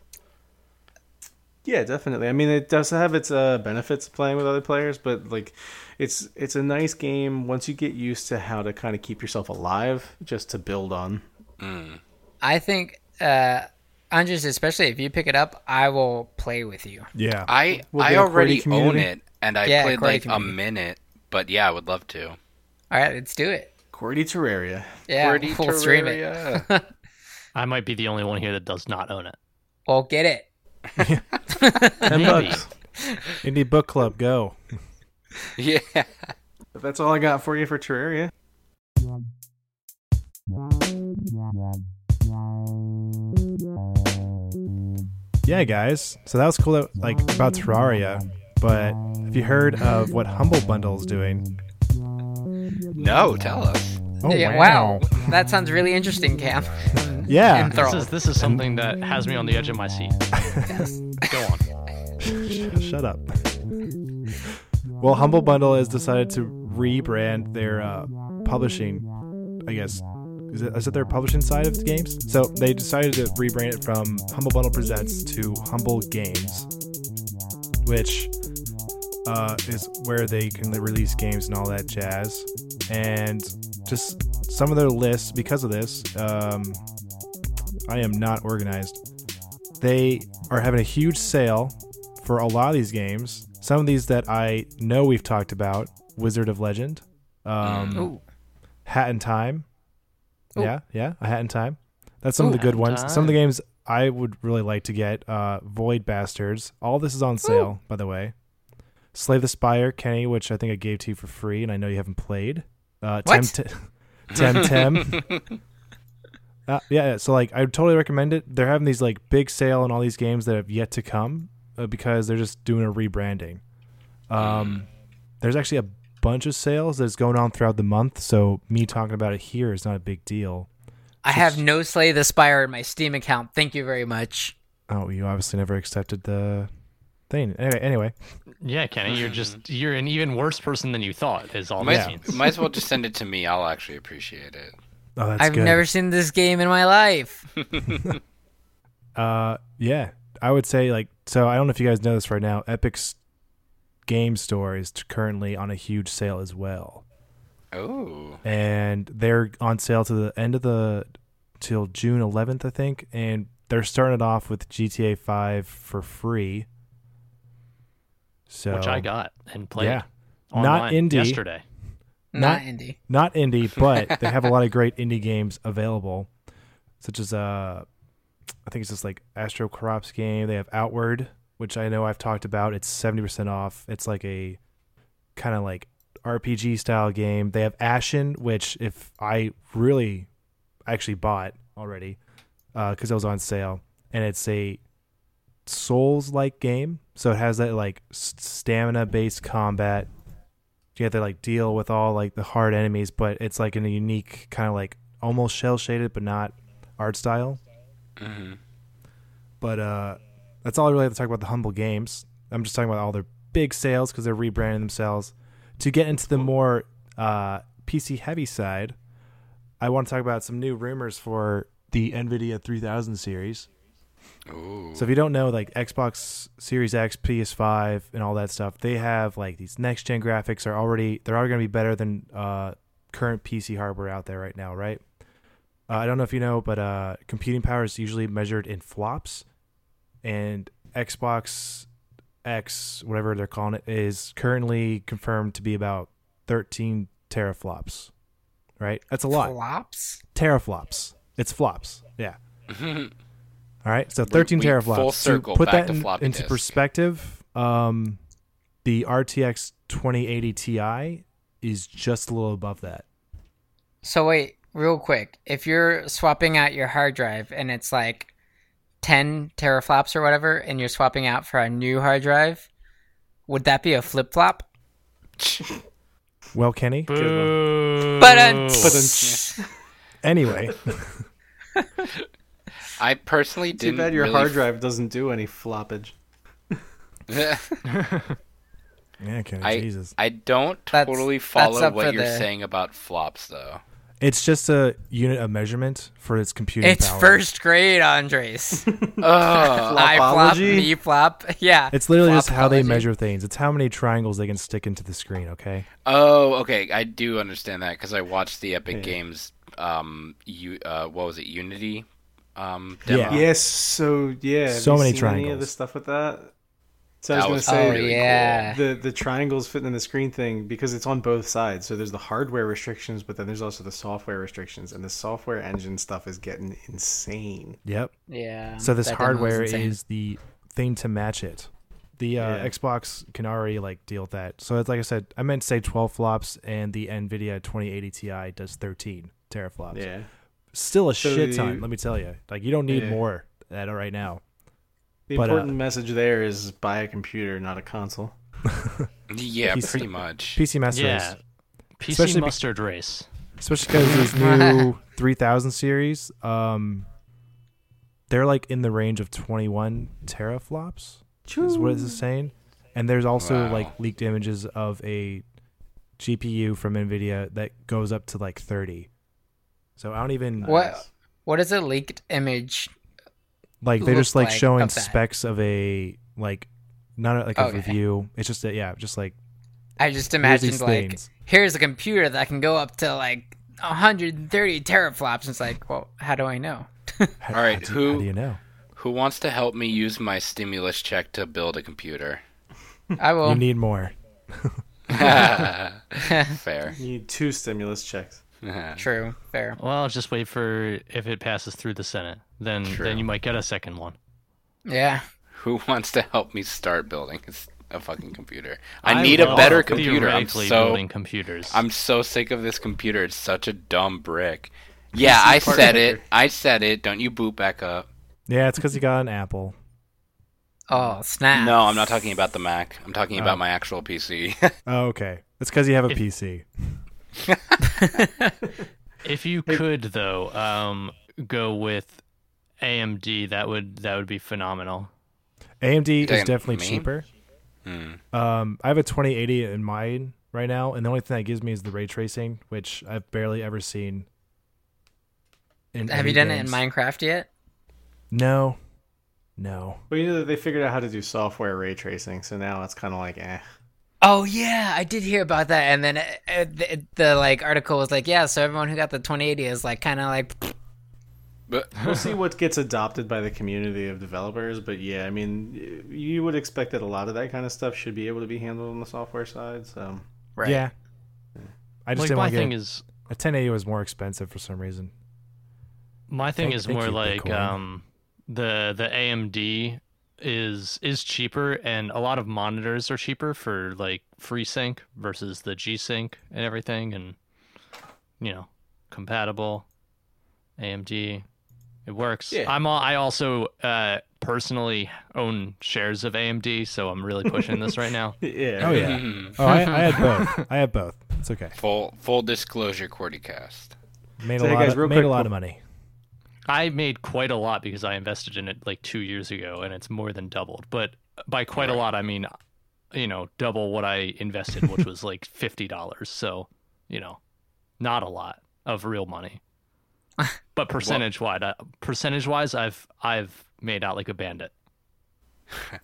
Yeah, definitely. I mean, it does have its uh, benefits playing with other players, but like it's it's a nice game once you get used to how to kind of keep yourself alive, just to build on. Mm. I think, uh, Andres, especially if you pick it up, I will play with you. Yeah, I we'll I already own it, and I yeah, played like community. a minute, but yeah, I would love to. All right, let's do it. Qwerty Terraria. Yeah, Qwerty we'll Terraria. stream it. I might be the only one here that does not own it. Well, get it. Ten bucks. Indie Book Club, go. yeah. But that's all I got for you for Terraria. Yeah, guys. So that was cool, like about Terraria. But have you heard of what Humble Bundle is doing? No, tell us. Oh, yeah, wow. wow. That sounds really interesting, Cam. yeah. This is this is something that has me on the edge of my seat. Go on. Shut up. Well, Humble Bundle has decided to rebrand their uh, publishing, I guess. Is it, is it their publishing side of the games? So they decided to rebrand it from Humble Bundle Presents to Humble Games, which uh, is where they can release games and all that jazz. And just some of their lists, because of this, um, I am not organized. They are having a huge sale for a lot of these games some of these that I know we've talked about: Wizard of Legend, um, Hat in Time. Ooh. Yeah, yeah, a Hat in Time. That's some Ooh, of the good ones. Time. Some of the games I would really like to get: uh, Void Bastards. All this is on sale, Ooh. by the way. Slay the Spire, Kenny, which I think I gave to you for free, and I know you haven't played. Uh, what? Tem, Tem. uh, yeah, so like I would totally recommend it. They're having these like big sale on all these games that have yet to come, because they're just doing a rebranding. Um, there's actually a bunch of sales that's going on throughout the month, so me talking about it here is not a big deal. I have no Slay the Spire in my Steam account. Thank you very much. Oh, you obviously never accepted the thing. Anyway, anyway. Yeah, Kenny, you're just you're an even worse person than you thought. Is all might, that means. Might as well just send it to me. I'll actually appreciate it. Oh, that's I've good. never seen this game in my life. uh, yeah, I would say like so. I don't know if you guys know this right now. Epic's game store is currently on a huge sale as well. Oh, and they're on sale to the end of the till June 11th, I think, and they're starting it off with GTA 5 for free. So which I got and played. Yeah, not indie yesterday. Not, not indie. Not indie, but they have a lot of great indie games available, such as uh I think it's just like Astro Corrupts game. They have Outward, which I know I've talked about. It's seventy percent off. It's like a kind of like RPG style game. They have Ashen, which if I really actually bought already because uh, it was on sale, and it's a Souls like game. So it has that like stamina based combat. You have to like deal with all like the hard enemies, but it's like in a unique kind of like almost shell shaded, but not art style. Mm-hmm. But uh, that's all I really have to talk about the humble games. I'm just talking about all their big sales because they're rebranding themselves. To get into the more uh, PC heavy side, I want to talk about some new rumors for the NVIDIA 3000 series. Ooh. So if you don't know, like Xbox Series X, PS5, and all that stuff, they have like these next gen graphics are already they're already going to be better than uh, current PC hardware out there right now, right? Uh, I don't know if you know, but uh, computing power is usually measured in flops, and Xbox X, whatever they're calling it, is currently confirmed to be about 13 teraflops. Right? That's a lot. Flops? Teraflops. It's flops. Yeah. All right. So 13 we, we teraflops. Full circle. To put that in, into perspective, um, the RTX 2080 Ti is just a little above that. So wait, real quick. If you're swapping out your hard drive and it's like 10 teraflops or whatever, and you're swapping out for a new hard drive, would that be a flip flop? Well, Kenny. But Anyway, I personally Too didn't. bad your really hard f- drive doesn't do any floppage. yeah, Kenny. I Jesus, I don't That's- totally follow what you're the- saying about flops, though. It's just a unit of measurement for its computing it's power. first grade, Andres. Oh, I flop, Flopology? me flop. Yeah. It's literally just how they measure things. It's how many triangles they can stick into the screen. Okay. oh, okay. I do understand that because I watched the Epic Yeah. Games. Um, you uh, what was it? Unity. Um, Yeah. Yes, so yeah. So many seen Any of triangles. the stuff with that? So I was That going to say oh really yeah. the the triangles fitting in the screen thing because it's on both sides. So there's the hardware restrictions, but then there's also the software restrictions, and the software engine stuff is getting insane. Yep. Yeah. So this that demo was hardware is the thing to match it. The uh, Yeah. Xbox can already like deal with that. So it's like I said, I meant to say 12 flops, and the NVIDIA 2080 Ti does 13 teraflops. Yeah. Still a So shit ton. you- Let me tell you. Like you don't need Yeah. more at it right now. The But, uh, important message there is buy a computer, not a console. Yeah, He's- pretty much. PC Master Yeah. Race, PC Especially be- mustard race. especially because these new 3000 series, um, they're like in the range of 21 teraflops. Is what it's saying. And there's also Wow. like leaked images of a GPU from Nvidia that goes up to like 30. So I don't even What what is a leaked image? Like they're just like like showing of specs of a like not like a oh, Okay. review. It's just a, yeah, just like I just here's imagined these like things. here's a computer that can go up to like 130 teraflops. It's like, well, how do I know? How- All right, how do, you- how who- do you know? Who wants to help me use my stimulus check to build a computer? I will. You need more. Fair. You need two stimulus checks. True, fair. Well, just wait for if it passes through the Senate. Then True. then you might get a second one. Yeah. Who wants to help me start building a fucking computer? I, need a better computer. I'm so building computers. I'm so sick of this computer. It's such a dumb brick. Yeah, I said it. I said it. Don't you boot back up? Yeah, it's because you got an Apple. Oh snap! No, I'm not talking about the Mac. I'm talking Oh. about my actual PC. Oh, okay. It's because you have a If- PC. If you could though, um, go with AMD, that would that would be phenomenal. AMD is definitely me? cheaper. Hmm. Um, I have a 2080 in mine right now, and the only thing that gives me is the ray tracing, which I've barely ever seen. In Have you done games. it in Minecraft yet? No, no. But you know that they figured out how to do software ray tracing, so now it's kind of like eh. Oh yeah, I did hear about that. And then uh, uh, the, the like article was like, yeah, so everyone who got the 2080 is like kind of like, But We'll see what gets adopted by the community of developers, but yeah, I mean, you would expect that a lot of that kind of stuff should be able to be handled on the software side. So right. Yeah. I just Like didn't my thing get is a 1080 was more expensive for some reason. my thing Thank- is more like um the the AMD is is cheaper and a lot of monitors are cheaper for like FreeSync versus the G-Sync and everything and you know compatible AMD it works. Yeah. I'm all, I also uh personally own shares of AMD so I'm really pushing this right now. yeah, Oh yeah. oh, I, I had both. I had both. It's okay. full full disclosure, QWERTYcast. Made So, a lot. guys, of, real made quick a lot of money. I made quite a lot because I invested in it like two years ago, and it's more than doubled. But by quite a lot, I mean, you know, double what I invested, which was like fifty dollars. So, you know, not a lot of real money. But percentage wise, percentage wise, I've I've made out like a bandit.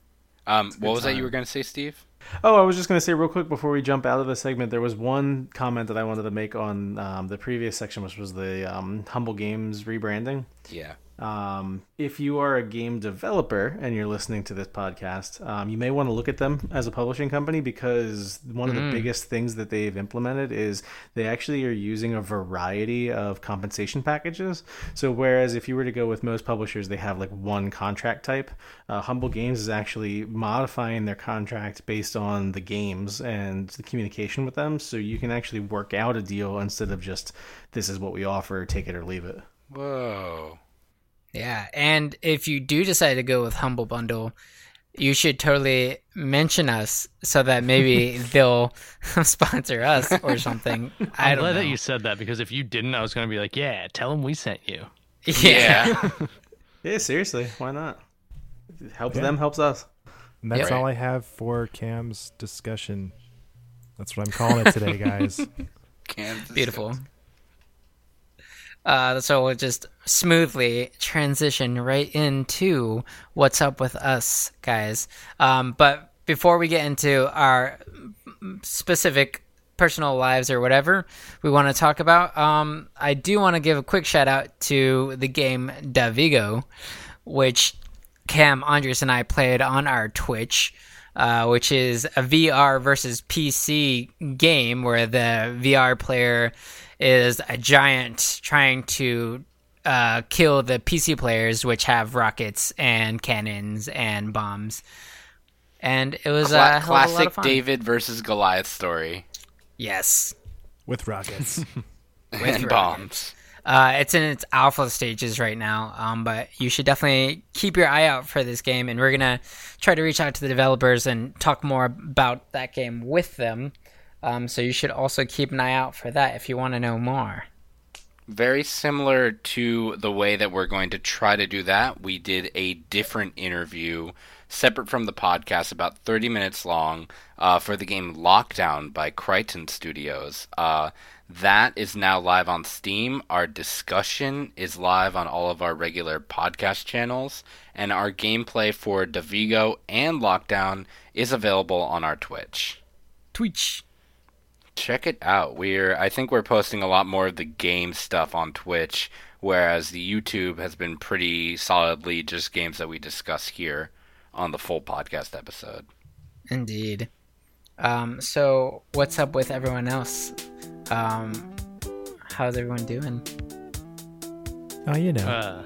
Um, what was that you were gonna say, Steve? Oh, I was just going to say real quick before we jump out of the segment, there was one comment that I wanted to make on um, the previous section, which was the um, Humble Games rebranding. Yeah. Um, if you are a game developer and you're listening to this podcast, um, you may want to look at them as a publishing company because one of the biggest things that they've implemented is they actually are using a variety of compensation packages. So, whereas if you were to go with most publishers, they have like one contract type, uh, Humble Games is actually modifying their contract based on the games and the communication with them. So, you can actually work out a deal instead of just this is what we offer, take it or leave it. Whoa. Yeah, and if you do decide to go with Humble Bundle, you should totally mention us so that maybe they'll sponsor us or something. I I'm don't glad know. that you said that because if you didn't, I was going to be like, yeah, tell them we sent you. yeah. Yeah. Yeah, seriously, why not? It helps them, helps us. And that's Yep. all I have for Cam's discussion. That's what I'm calling it today, guys. Kansas. Beautiful. Uh, so we'll just smoothly transition right into what's up with us, guys. Um, but before we get into our specific personal lives or whatever we want to talk about, um, I do want to give a quick shout out to the game Davigo, which Cam, Andres, and I played on our Twitch. Uh, which is a VR versus PC game where the VR player is a giant trying to uh, kill the PC players, which have rockets and cannons and bombs. And it was Cla- a hell of a lot of classic fun. David versus Goliath story. Yes. With rockets. and bombs. Uh, it's in its alpha stages right now, um, but you should definitely keep your eye out for this game. And we're gonna try to reach out to the developers and talk more about that game with them. Um, so you should also keep an eye out for that if you want to know more. Very similar to the way that we're going to try to do that, we did a different interview separate from the podcast, about 30 minutes long, uh, for the game Lockdown by Crichton Studios. Uh, that is now live on Steam. Our discussion is live on all of our regular podcast channels, and our gameplay for Davigo and Lockdown is available on our Twitch. Twitch. Check it out. We're I think we're posting a lot more of the game stuff on Twitch, whereas the YouTube has been pretty solidly just games that we discuss here on the full podcast episode. Indeed. Um, so what's up with everyone else? Um, how's everyone doing? oh, you know. Uh,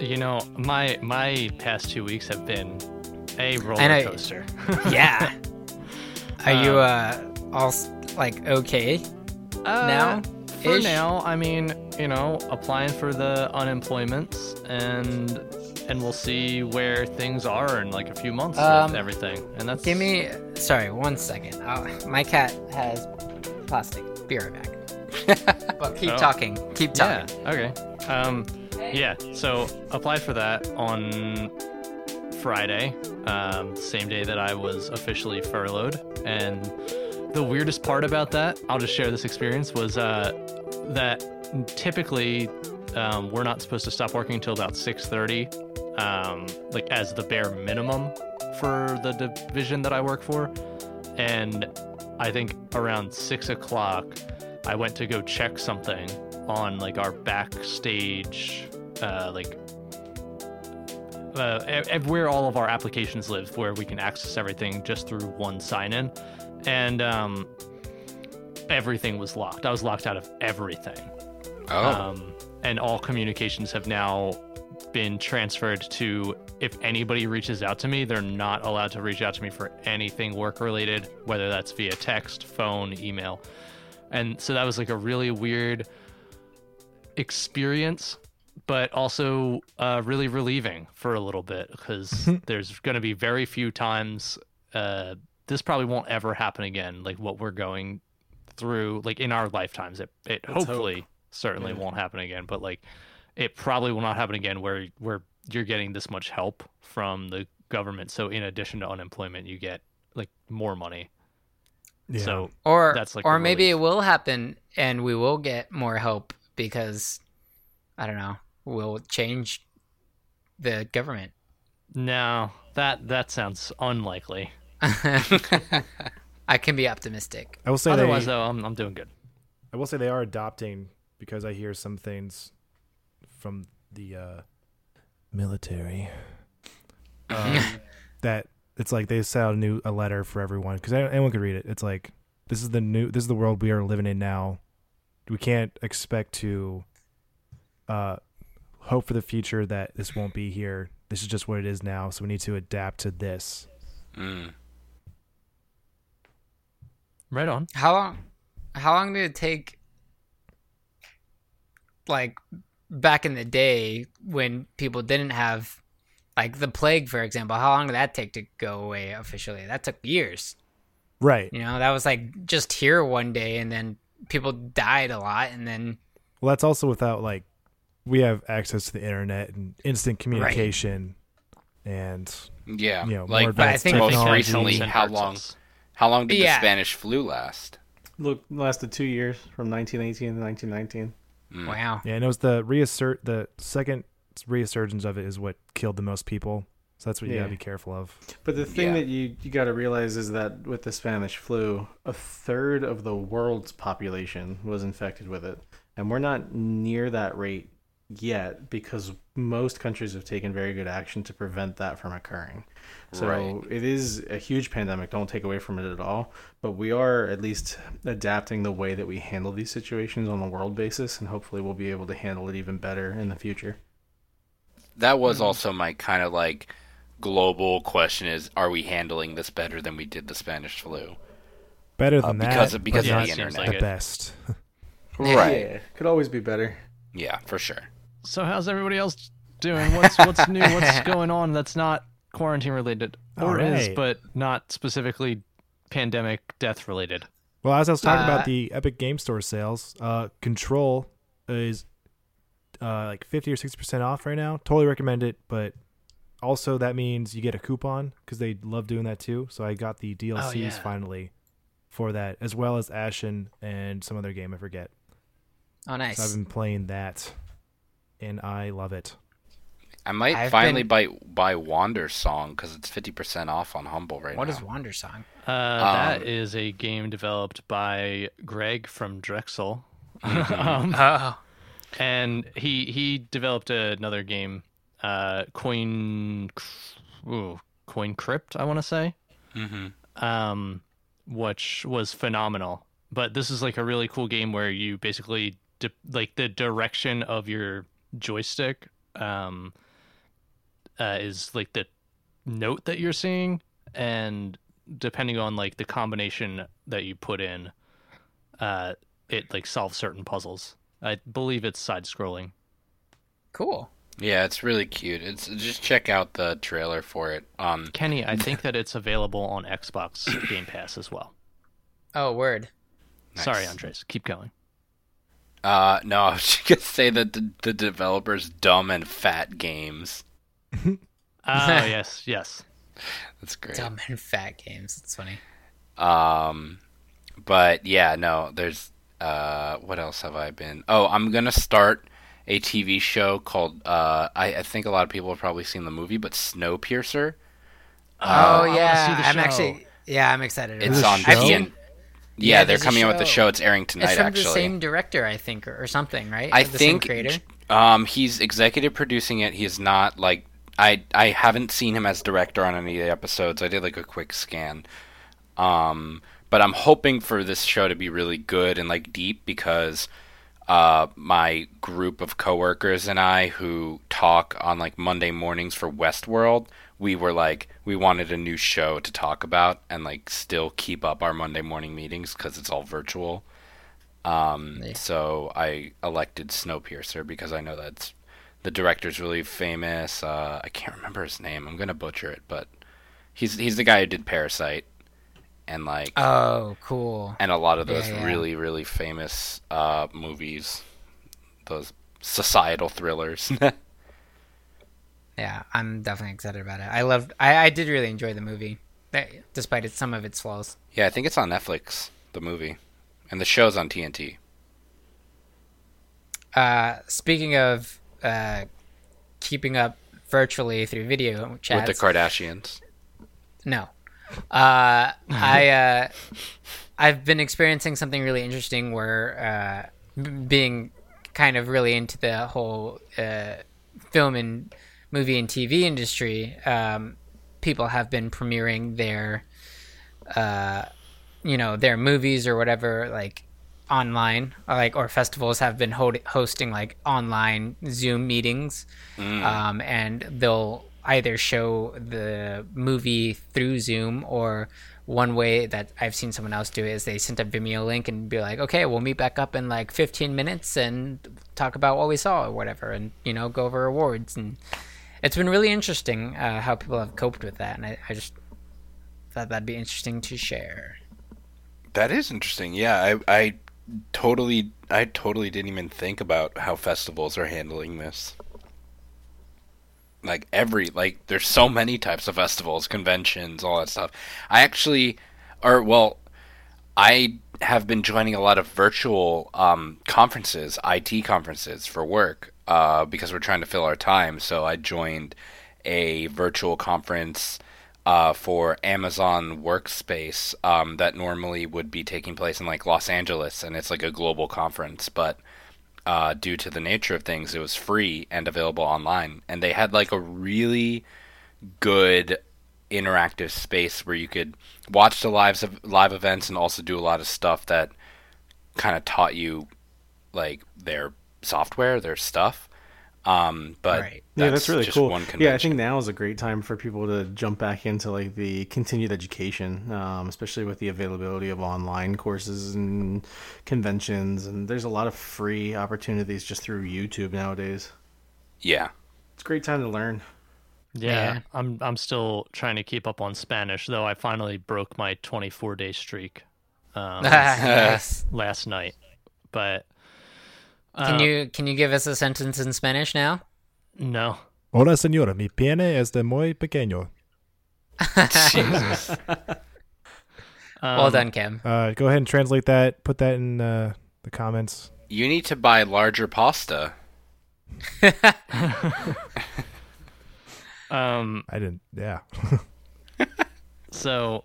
you know, my my past two weeks have been a roller know- coaster. yeah. Are you uh all s- like okay Uh, now? For now, I mean, you know, applying for the unemployment and and we'll see where things are in like a few months Um, with everything. And that's Give me sorry one second. Uh, my cat has plastic. Be right back. but keep Oh. talking. Keep Yeah. talking. Okay. Um, yeah. So applied for that on Friday, um, same day that I was officially furloughed. And the weirdest part about that, I'll just share this experience, was uh, that typically um, we're not supposed to stop working until about 6:30, um, like as the bare minimum for the division that I work for. And I think around six o'clock, I went to go check something on like our backstage, uh, like uh, where all of our applications live, where we can access everything just through one sign-in, and um, everything was locked. I was locked out of everything, Oh, um, and all communications have now been transferred to. If anybody reaches out to me, they're not allowed to reach out to me for anything work-related, whether that's via text, phone, email, and so that was like a really weird experience but also uh, really relieving for a little bit because there's going to be very few times uh, this probably won't ever happen again like what we're going through like in our lifetimes it, it Let's hopefully certainly won't happen again but like it probably will not happen again where where you're getting this much help from the government so in addition to unemployment you get like more money yeah. so Or That's like or maybe relief. it will happen and we will get more help because I don't know. We'll change the government. no that that sounds unlikely I can be optimistic. I will say otherwise they, though I'm, I'm doing good I will say they are adopting because I hear some things from the uh, military. Um, that it's like they sent out a new a letter for everyone because anyone could read it. It's like this is the new this is the world we are living in now. We can't expect to uh, hope for the future that this won't be here. This is just what it is now. So we need to adapt to this. Mm. Right on. How long? How long did it take? Like back in the day when people didn't have, like the plague, for example. How long did that take to go away officially? That took years. Right. You know, that was like just here one day, and then people died a lot, and then Well, that's also without like we have access to the internet and instant communication, and Yeah, You know, like more But I think most recently, how long? How long did Yeah. the Spanish flu last? Look, lasted two years from 1918 to 1919. Mm. wow. yeah, and it was the reassert the second resurgence of it is what killed the most people. So that's what you Yeah. gotta be careful of. But the thing Yeah. that you you got to realize is that with the Spanish flu, a third of the world's population was infected with it, and we're not near that rate yet because most countries have taken very good action to prevent that from occurring. So Right. it is a huge pandemic. Don't take away from it at all. But we are at least adapting the way that we handle these situations on a world basis, and hopefully we'll be able to handle it even better in the future. That was also my kind of like global question: is are we handling this better than we did the Spanish flu? Better Uh, than because that, of- because of the internet. the Like it. best. Yeah, could always be better. Yeah, for sure. So how's everybody else doing? What's what's new? What's going on that's not quarantine related or is but not specifically pandemic death related? Well, as I was talking Uh, about the Epic Game Store sales, uh, Control is uh, like fifty or sixty percent off right now. Totally recommend it, but also that means you get a coupon because they love doing that too. So I got the DLCs yeah. finally for that, as well as Ashen and some other game I forget. Oh, nice. So I've been playing that, and I love it. I might I've finally been- buy buy Wandersong because it's fifty percent off on Humble right What now. What is Wandersong? Uh, Um, is a game developed by Greg from Drexel. Mm-hmm. um, Oh, and he he developed another game, uh, Coin, ooh, Coin Crypt, I want to say, hmm um, which was phenomenal. But this is like a really cool game where you basically di- like the direction of your joystick um, uh, is like the note that you're seeing, and depending on like the combination that you put in, uh, it like solves certain puzzles. I believe it's side scrolling. cool. Yeah, it's really cute. It's just check out the trailer for it. Um, Kenny, I think that it's available on Xbox Game Pass as well. Oh, word. Sorry. Andres. Keep going. Uh, no, I was just gonna say that the, the developers dumb and fat games. Oh yes, yes. That's great. Dumb and fat games. It's funny. Um, but yeah, no, there's uh, what else have I been? Oh, I'm gonna start a TV show called uh, I, I think a lot of people have probably seen the movie, but Snowpiercer. oh I wanna yeah, see the I'm show. actually yeah, I'm excited. It's about on it. I've show? seen- TN. Yeah, Yeah, they're coming out with the show. It's airing tonight, It's from actually. the same director, I think, or, or something, right? I the think creator. um, he's executive producing it. He's not like I I haven't seen him as director on any of the episodes. I did like a quick scan. Um, but I'm hoping for this show to be really good and like deep because uh, my group of coworkers and I who talk on like Monday mornings for Westworld, we were like we wanted a new show to talk about and like still keep up our Monday morning meetings because it's all virtual. Um, Yeah. so I elected Snowpiercer because I know that's the director's really famous. Uh, I can't remember his name. I'm gonna butcher it, but he's he's the guy who did Parasite and like Oh, cool. and a lot of those yeah, yeah. really really famous uh, movies, those societal thrillers. Yeah, I'm definitely excited about it. I loved. I, I did really enjoy the movie, eh, despite it, some of its flaws. yeah, I think it's on Netflix. The movie, and the show's on TNT. Uh, speaking of uh, keeping up virtually through video chats, with the Kardashians. No. Uh, I uh, I've been experiencing something really interesting where uh, being kind of really into the whole uh, film and movie and TV industry, um, people have been premiering their, uh, you know, their movies or whatever, like online, or like or festivals have been ho- hosting like online Zoom meetings, um, and they'll either show the movie through Zoom or one way that I've seen someone else do it is they sent a Vimeo link and be like, okay, we'll meet back up in like 15 minutes and talk about what we saw or whatever, and you know, go over awards. And it's been really interesting uh, how people have coped with that, and I, I just thought that'd be interesting to share. That is interesting. Yeah, I, I totally, I totally didn't even think about how festivals are handling this. Like every, like, there's so many types of festivals, conventions, all that stuff. I actually, or well, I have been joining a lot of virtual um, conferences, IT conferences for work, uh, because we're trying to fill our time. So I joined a virtual conference uh, for Amazon Workspace um, that normally would be taking place in like Los Angeles, and it's like a global conference, but uh, due to the nature of things, it was free and available online, and they had like a really good interactive space where you could watch the lives of live events and also do a lot of stuff that kind of taught you like their software, their stuff. Um, but Right. yeah, that's really just cool. One Yeah, I think now is a great time for people to jump back into like the continued education, um, especially with the availability of online courses and conventions. And there's a lot of free opportunities just through YouTube nowadays. yeah. It's a great time to learn. Yeah, Yeah. I'm I'm still trying to keep up on Spanish, though I finally broke my 24 day streak um, yes. last night. But Can uh, you can you give us a sentence in Spanish now? no, Hola, señora. Mi pene es de muy pequeño. Jesus. well Um, done, Kim. Uh, go ahead and translate that. Put that in uh, the comments. you need to buy larger pasta. Um, I didn't. Yeah. so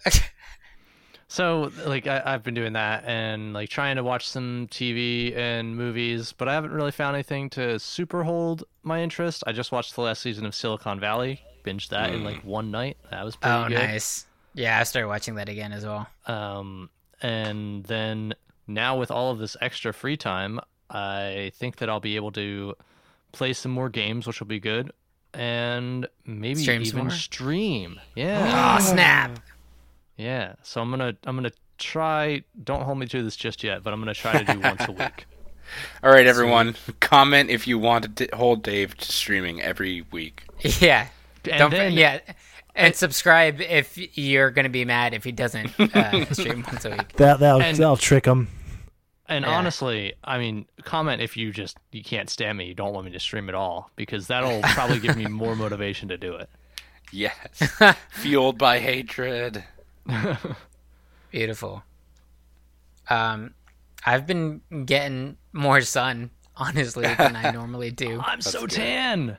so like I, I've been doing that and like trying to watch some TV and movies, but I haven't really found anything to super hold my interest. I just watched the last season of Silicon Valley, binged that in like one night. That was pretty Oh, good. nice. Yeah, I started watching that again as well. Um, and then now with all of this extra free time, I think that I'll be able to play some more games, which will be good, and maybe Stream some even more? stream. Yeah, Oh, snap. Yeah. So I'm gonna I'm gonna try. Don't hold me to this just yet, but I'm gonna try to do once a week. All right, everyone, comment if you want to d- hold Dave to streaming every week. Yeah. And Don't then, yeah. And subscribe if you're gonna be mad if he doesn't uh, stream once a week. That that'll, And- that'll trick him. And Yeah. honestly, I mean, comment if you just you can't stand me, you don't want me to stream at all, because that'll probably give me more motivation to do it. Yes, fueled by hatred. Beautiful. Um, I've been getting more sun, honestly, than I normally do. I'm so good. tan.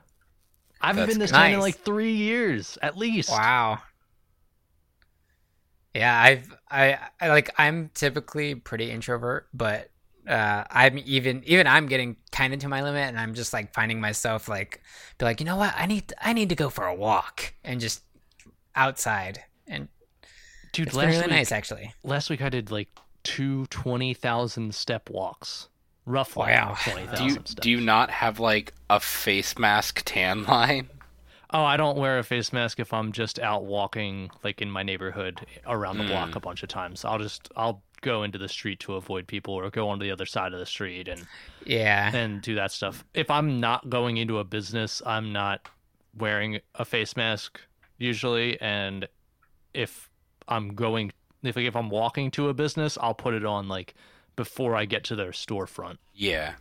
I haven't That's been this good. tan in Nice. like three years at least. Wow. Yeah, I've I, I like I'm typically pretty introvert, but uh I'm even even I'm getting kind of to my limit and I'm just like finding myself like be like, "You know what? I need I need to go for a walk and just outside." And Dude, it's last really week, nice actually. last week I did like two 20,000 step walks. Roughly Wow. 20,000 Do you steps. do you not have like a face mask tan line? Oh, I don't wear a face mask if I'm just out walking like in my neighborhood around the hmm. block a bunch of times. I'll just I'll go into the street to avoid people or go on the other side of the street and Yeah. and do that stuff. If I'm not going into a business, I'm not wearing a face mask usually and if I'm going if like, if I'm walking to a business, I'll put it on like before I get to their storefront. Yeah.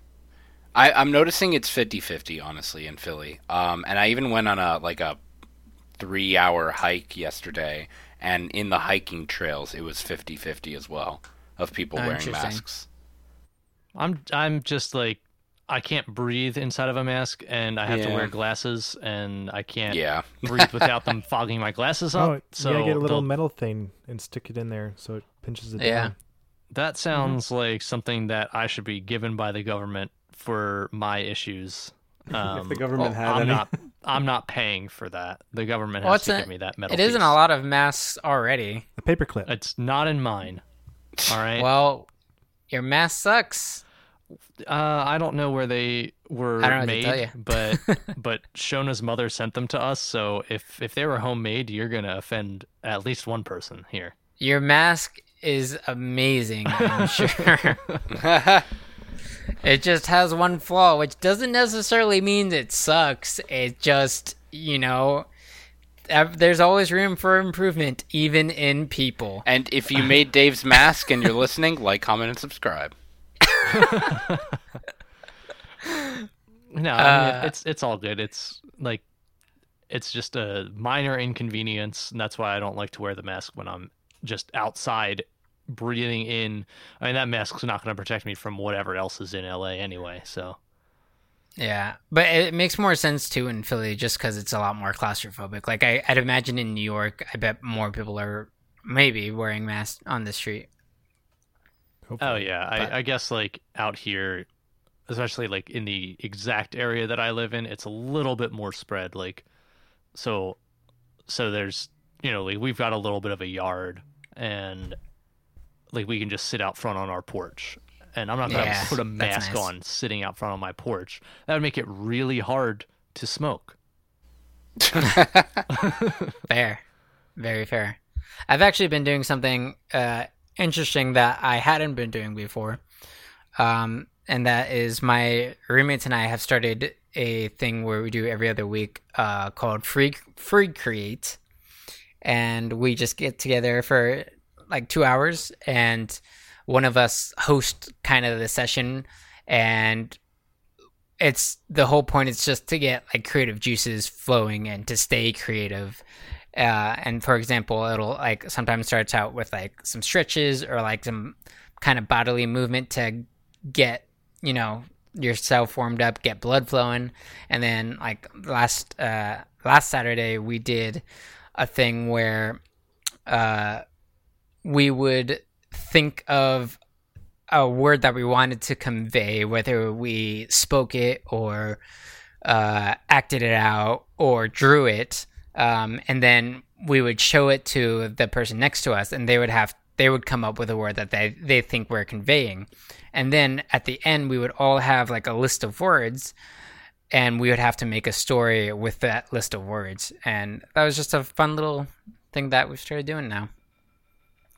I, I'm noticing it's 50-50, honestly, in Philly. Um, and I even went on a like a three-hour hike yesterday, and in the hiking trails, it was 50-50 as well of people Oh, wearing masks. I'm I'm just like I can't breathe inside of a mask and I have to wear glasses and I can't Yeah. breathe without them fogging my glasses up. Oh, so you gotta get a little they'll- metal thing and stick it in there so it pinches it Yeah. down. that sounds like something that I should be given by the government for my issues. Um, the government oh, had I'm any. not. I'm not paying for that. The government Well, has it's to a- give me that metal. It isn't a lot of masks already. The paperclip. It's not in mine. All right. Well, your mask sucks. Uh, I don't know where they were I don't know what to made, but but Shona's mother sent them to us. So if if they were homemade, you're gonna offend at least one person here. Your mask is amazing, I'm sure. it just has one flaw, which doesn't necessarily mean it sucks. It just, you know, there's always room for improvement, even in people. And if you made Dave's mask and you're listening, like, comment, and subscribe. No, I mean, Uh, it's it's all good. It's like it's just a minor inconvenience, and that's why I don't like to wear the mask when I'm just outside breathing in. I mean, that mask's not going to protect me from whatever else is in LA anyway. So Yeah, but it makes more sense too in Philly just because it's a lot more claustrophobic. Like I, I'd imagine in New York, I bet more people are maybe wearing masks on the street. Hopefully. Oh yeah, But- I, I guess like out here, especially like in the exact area that I live in, it's a little bit more spread. Like, so, so there's you know like we've got a little bit of a yard, and like we can just sit out front on our porch. And I'm not gonna Yeah, put a mask nice. on sitting out front on my porch. That would make it really hard to smoke. Fair, very fair. I've actually been doing something uh, interesting that I hadn't been doing before, um, and that is my roommates and I have started a thing where we do every other week uh, called Free Free Create, and we just get together for like two hours, and one of us hosts kind of the session, and it's the whole point is just to get like creative juices flowing and to stay creative uh, and for example it'll like sometimes starts out with like some stretches or like some kind of bodily movement to get you know yourself warmed up get blood flowing. And then like last uh last saturday we did a thing where uh we would think of a word that we wanted to convey, whether we spoke it or uh, acted it out or drew it, um, and then we would show it to the person next to us, and they would have they would come up with a word that they they think we're conveying, and then at the end we would all have like a list of words, and we would have to make a story with that list of words, and that was just a fun little thing that we've started doing now.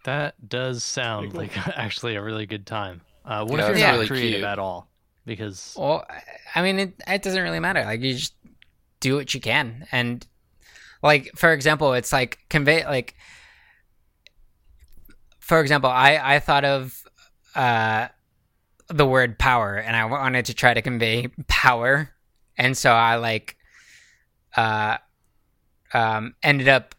That does sound like actually a really good time. Uh, what Yeah, if it's you're not really creative cute. at all? Because Well, I mean, it it doesn't really matter. Like you just do what you can, and like for example, it's like convey like. For example, I I thought of uh the word power, and I wanted to try to convey power, and so I like uh um ended up.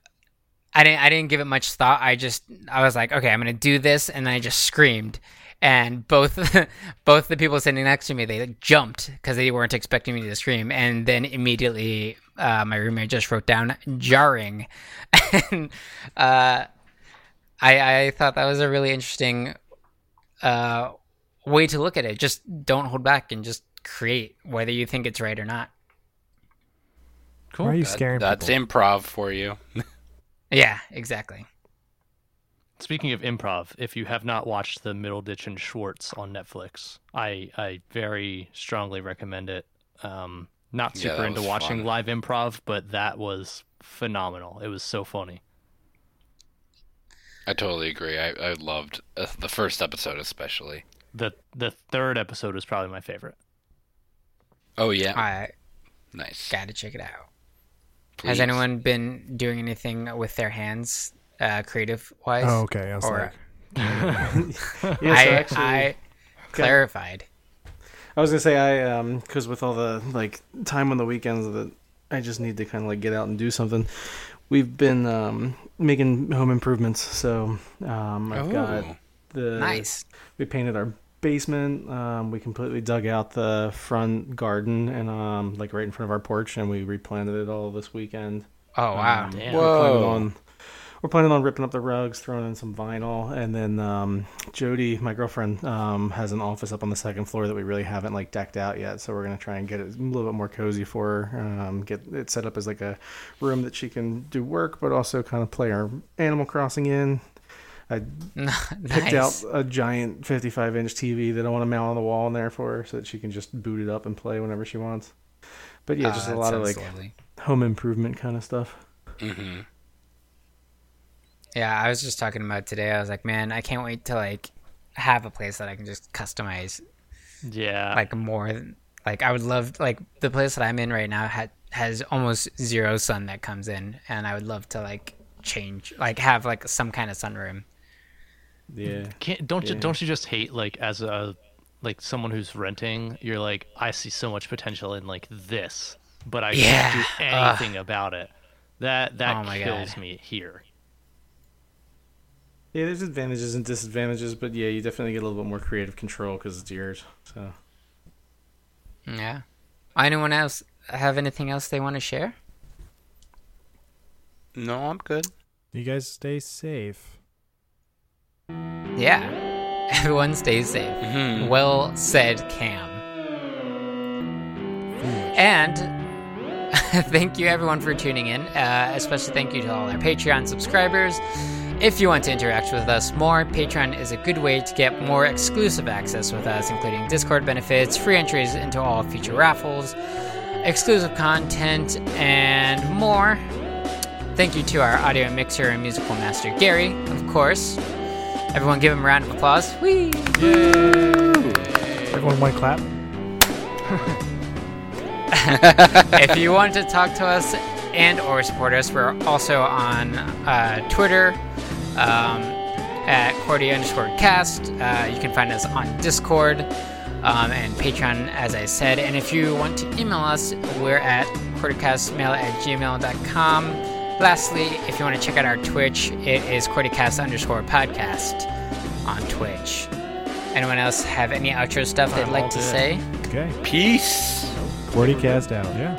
I didn't. I didn't give it much thought. I just. I was like, okay, I'm gonna do this, and then I just screamed, and both both the people sitting next to me they like, jumped because they weren't expecting me to scream and then immediately uh, my roommate just wrote down jarring and uh, I, I thought that was a really interesting uh, way to look at it just don't hold back and just create whether you think it's right or not cool. Why are you That- scaring that's people? improv for you. yeah exactly Speaking of improv, if you have not watched the Middleditch and Schwartz on Netflix, I I very strongly recommend it. Um, not super that into watching fun. live improv, but that was phenomenal. It was so funny. I totally agree. I, I loved uh, the first episode especially. the The third episode was probably my favorite. Oh yeah, i nice. gotta check it out Please. has anyone been doing anything with their hands uh, creative wise Oh, okay. I was Or- like, Yeah, so I, actually, I clarified. I was gonna say I um because with all the like time on the weekends that I just need to kind of like get out and do something. We've been um making home improvements, so um I've got Oh. the Nice. We painted our basement. Um, we completely dug out the front garden and um like right in front of our porch, and we replanted it all this weekend. Oh wow. Um, Damn. we planted Whoa. On we're planning on ripping up the rugs, throwing in some vinyl, and then um, Jody, my girlfriend, um, has an office up on the second floor that we really haven't like decked out yet. So we're gonna try and get it a little bit more cozy for her. Um, get it set up as like a room that she can do work, but also kind of play our Animal Crossing in. I picked out a giant 55 inch TV that I want to mount on the wall in there for her, so that she can just boot it up and play whenever she wants. But yeah, Ah, just a lot of like lovely. home improvement kind of stuff. hmm Yeah, I was just talking about today. I was like, man, I can't wait to like have a place that I can just customize Yeah. like more. than- Like I would love like the place that I'm in right now had has almost zero sun that comes in, and I would love to like change like have like some kind of sunroom. Yeah. Can't don't you don't you just hate like as a like someone who's renting? You're like, I see so much potential in like this, but I Yeah. can't do anything about it. That that Oh my kills God. me here. Yeah, there's advantages and disadvantages, but yeah, you definitely get a little bit more creative control because it's yours. So Yeah. Anyone else have anything else they want to share? No, I'm good. You guys stay safe. Yeah. Everyone stays safe. Mhm. Well said, Cam. And thank you everyone for tuning in. Uh, especially thank you to all our Patreon subscribers. If you want to interact with us more, Patreon is a good way to get more exclusive access with us, including Discord benefits, free entries into all future raffles, exclusive content, and more. Thank you to our audio mixer and musical master, Gary, of course. Everyone give him a round of applause. Whee! Everyone, one clap. if you want to talk to us and or support us, we're also on uh, Twitter um, at Cordy underscore cast. Uh, you can find us on Discord um, and Patreon, as I said. And if you want to email us, we're at cordycastmail at gmail.com. Lastly, if you want to check out our Twitch, it is cordycast underscore podcast on Twitch. Anyone else have any outro stuff they'd I'm like to good. say? Okay. Peace. Cordy cast out. Yeah.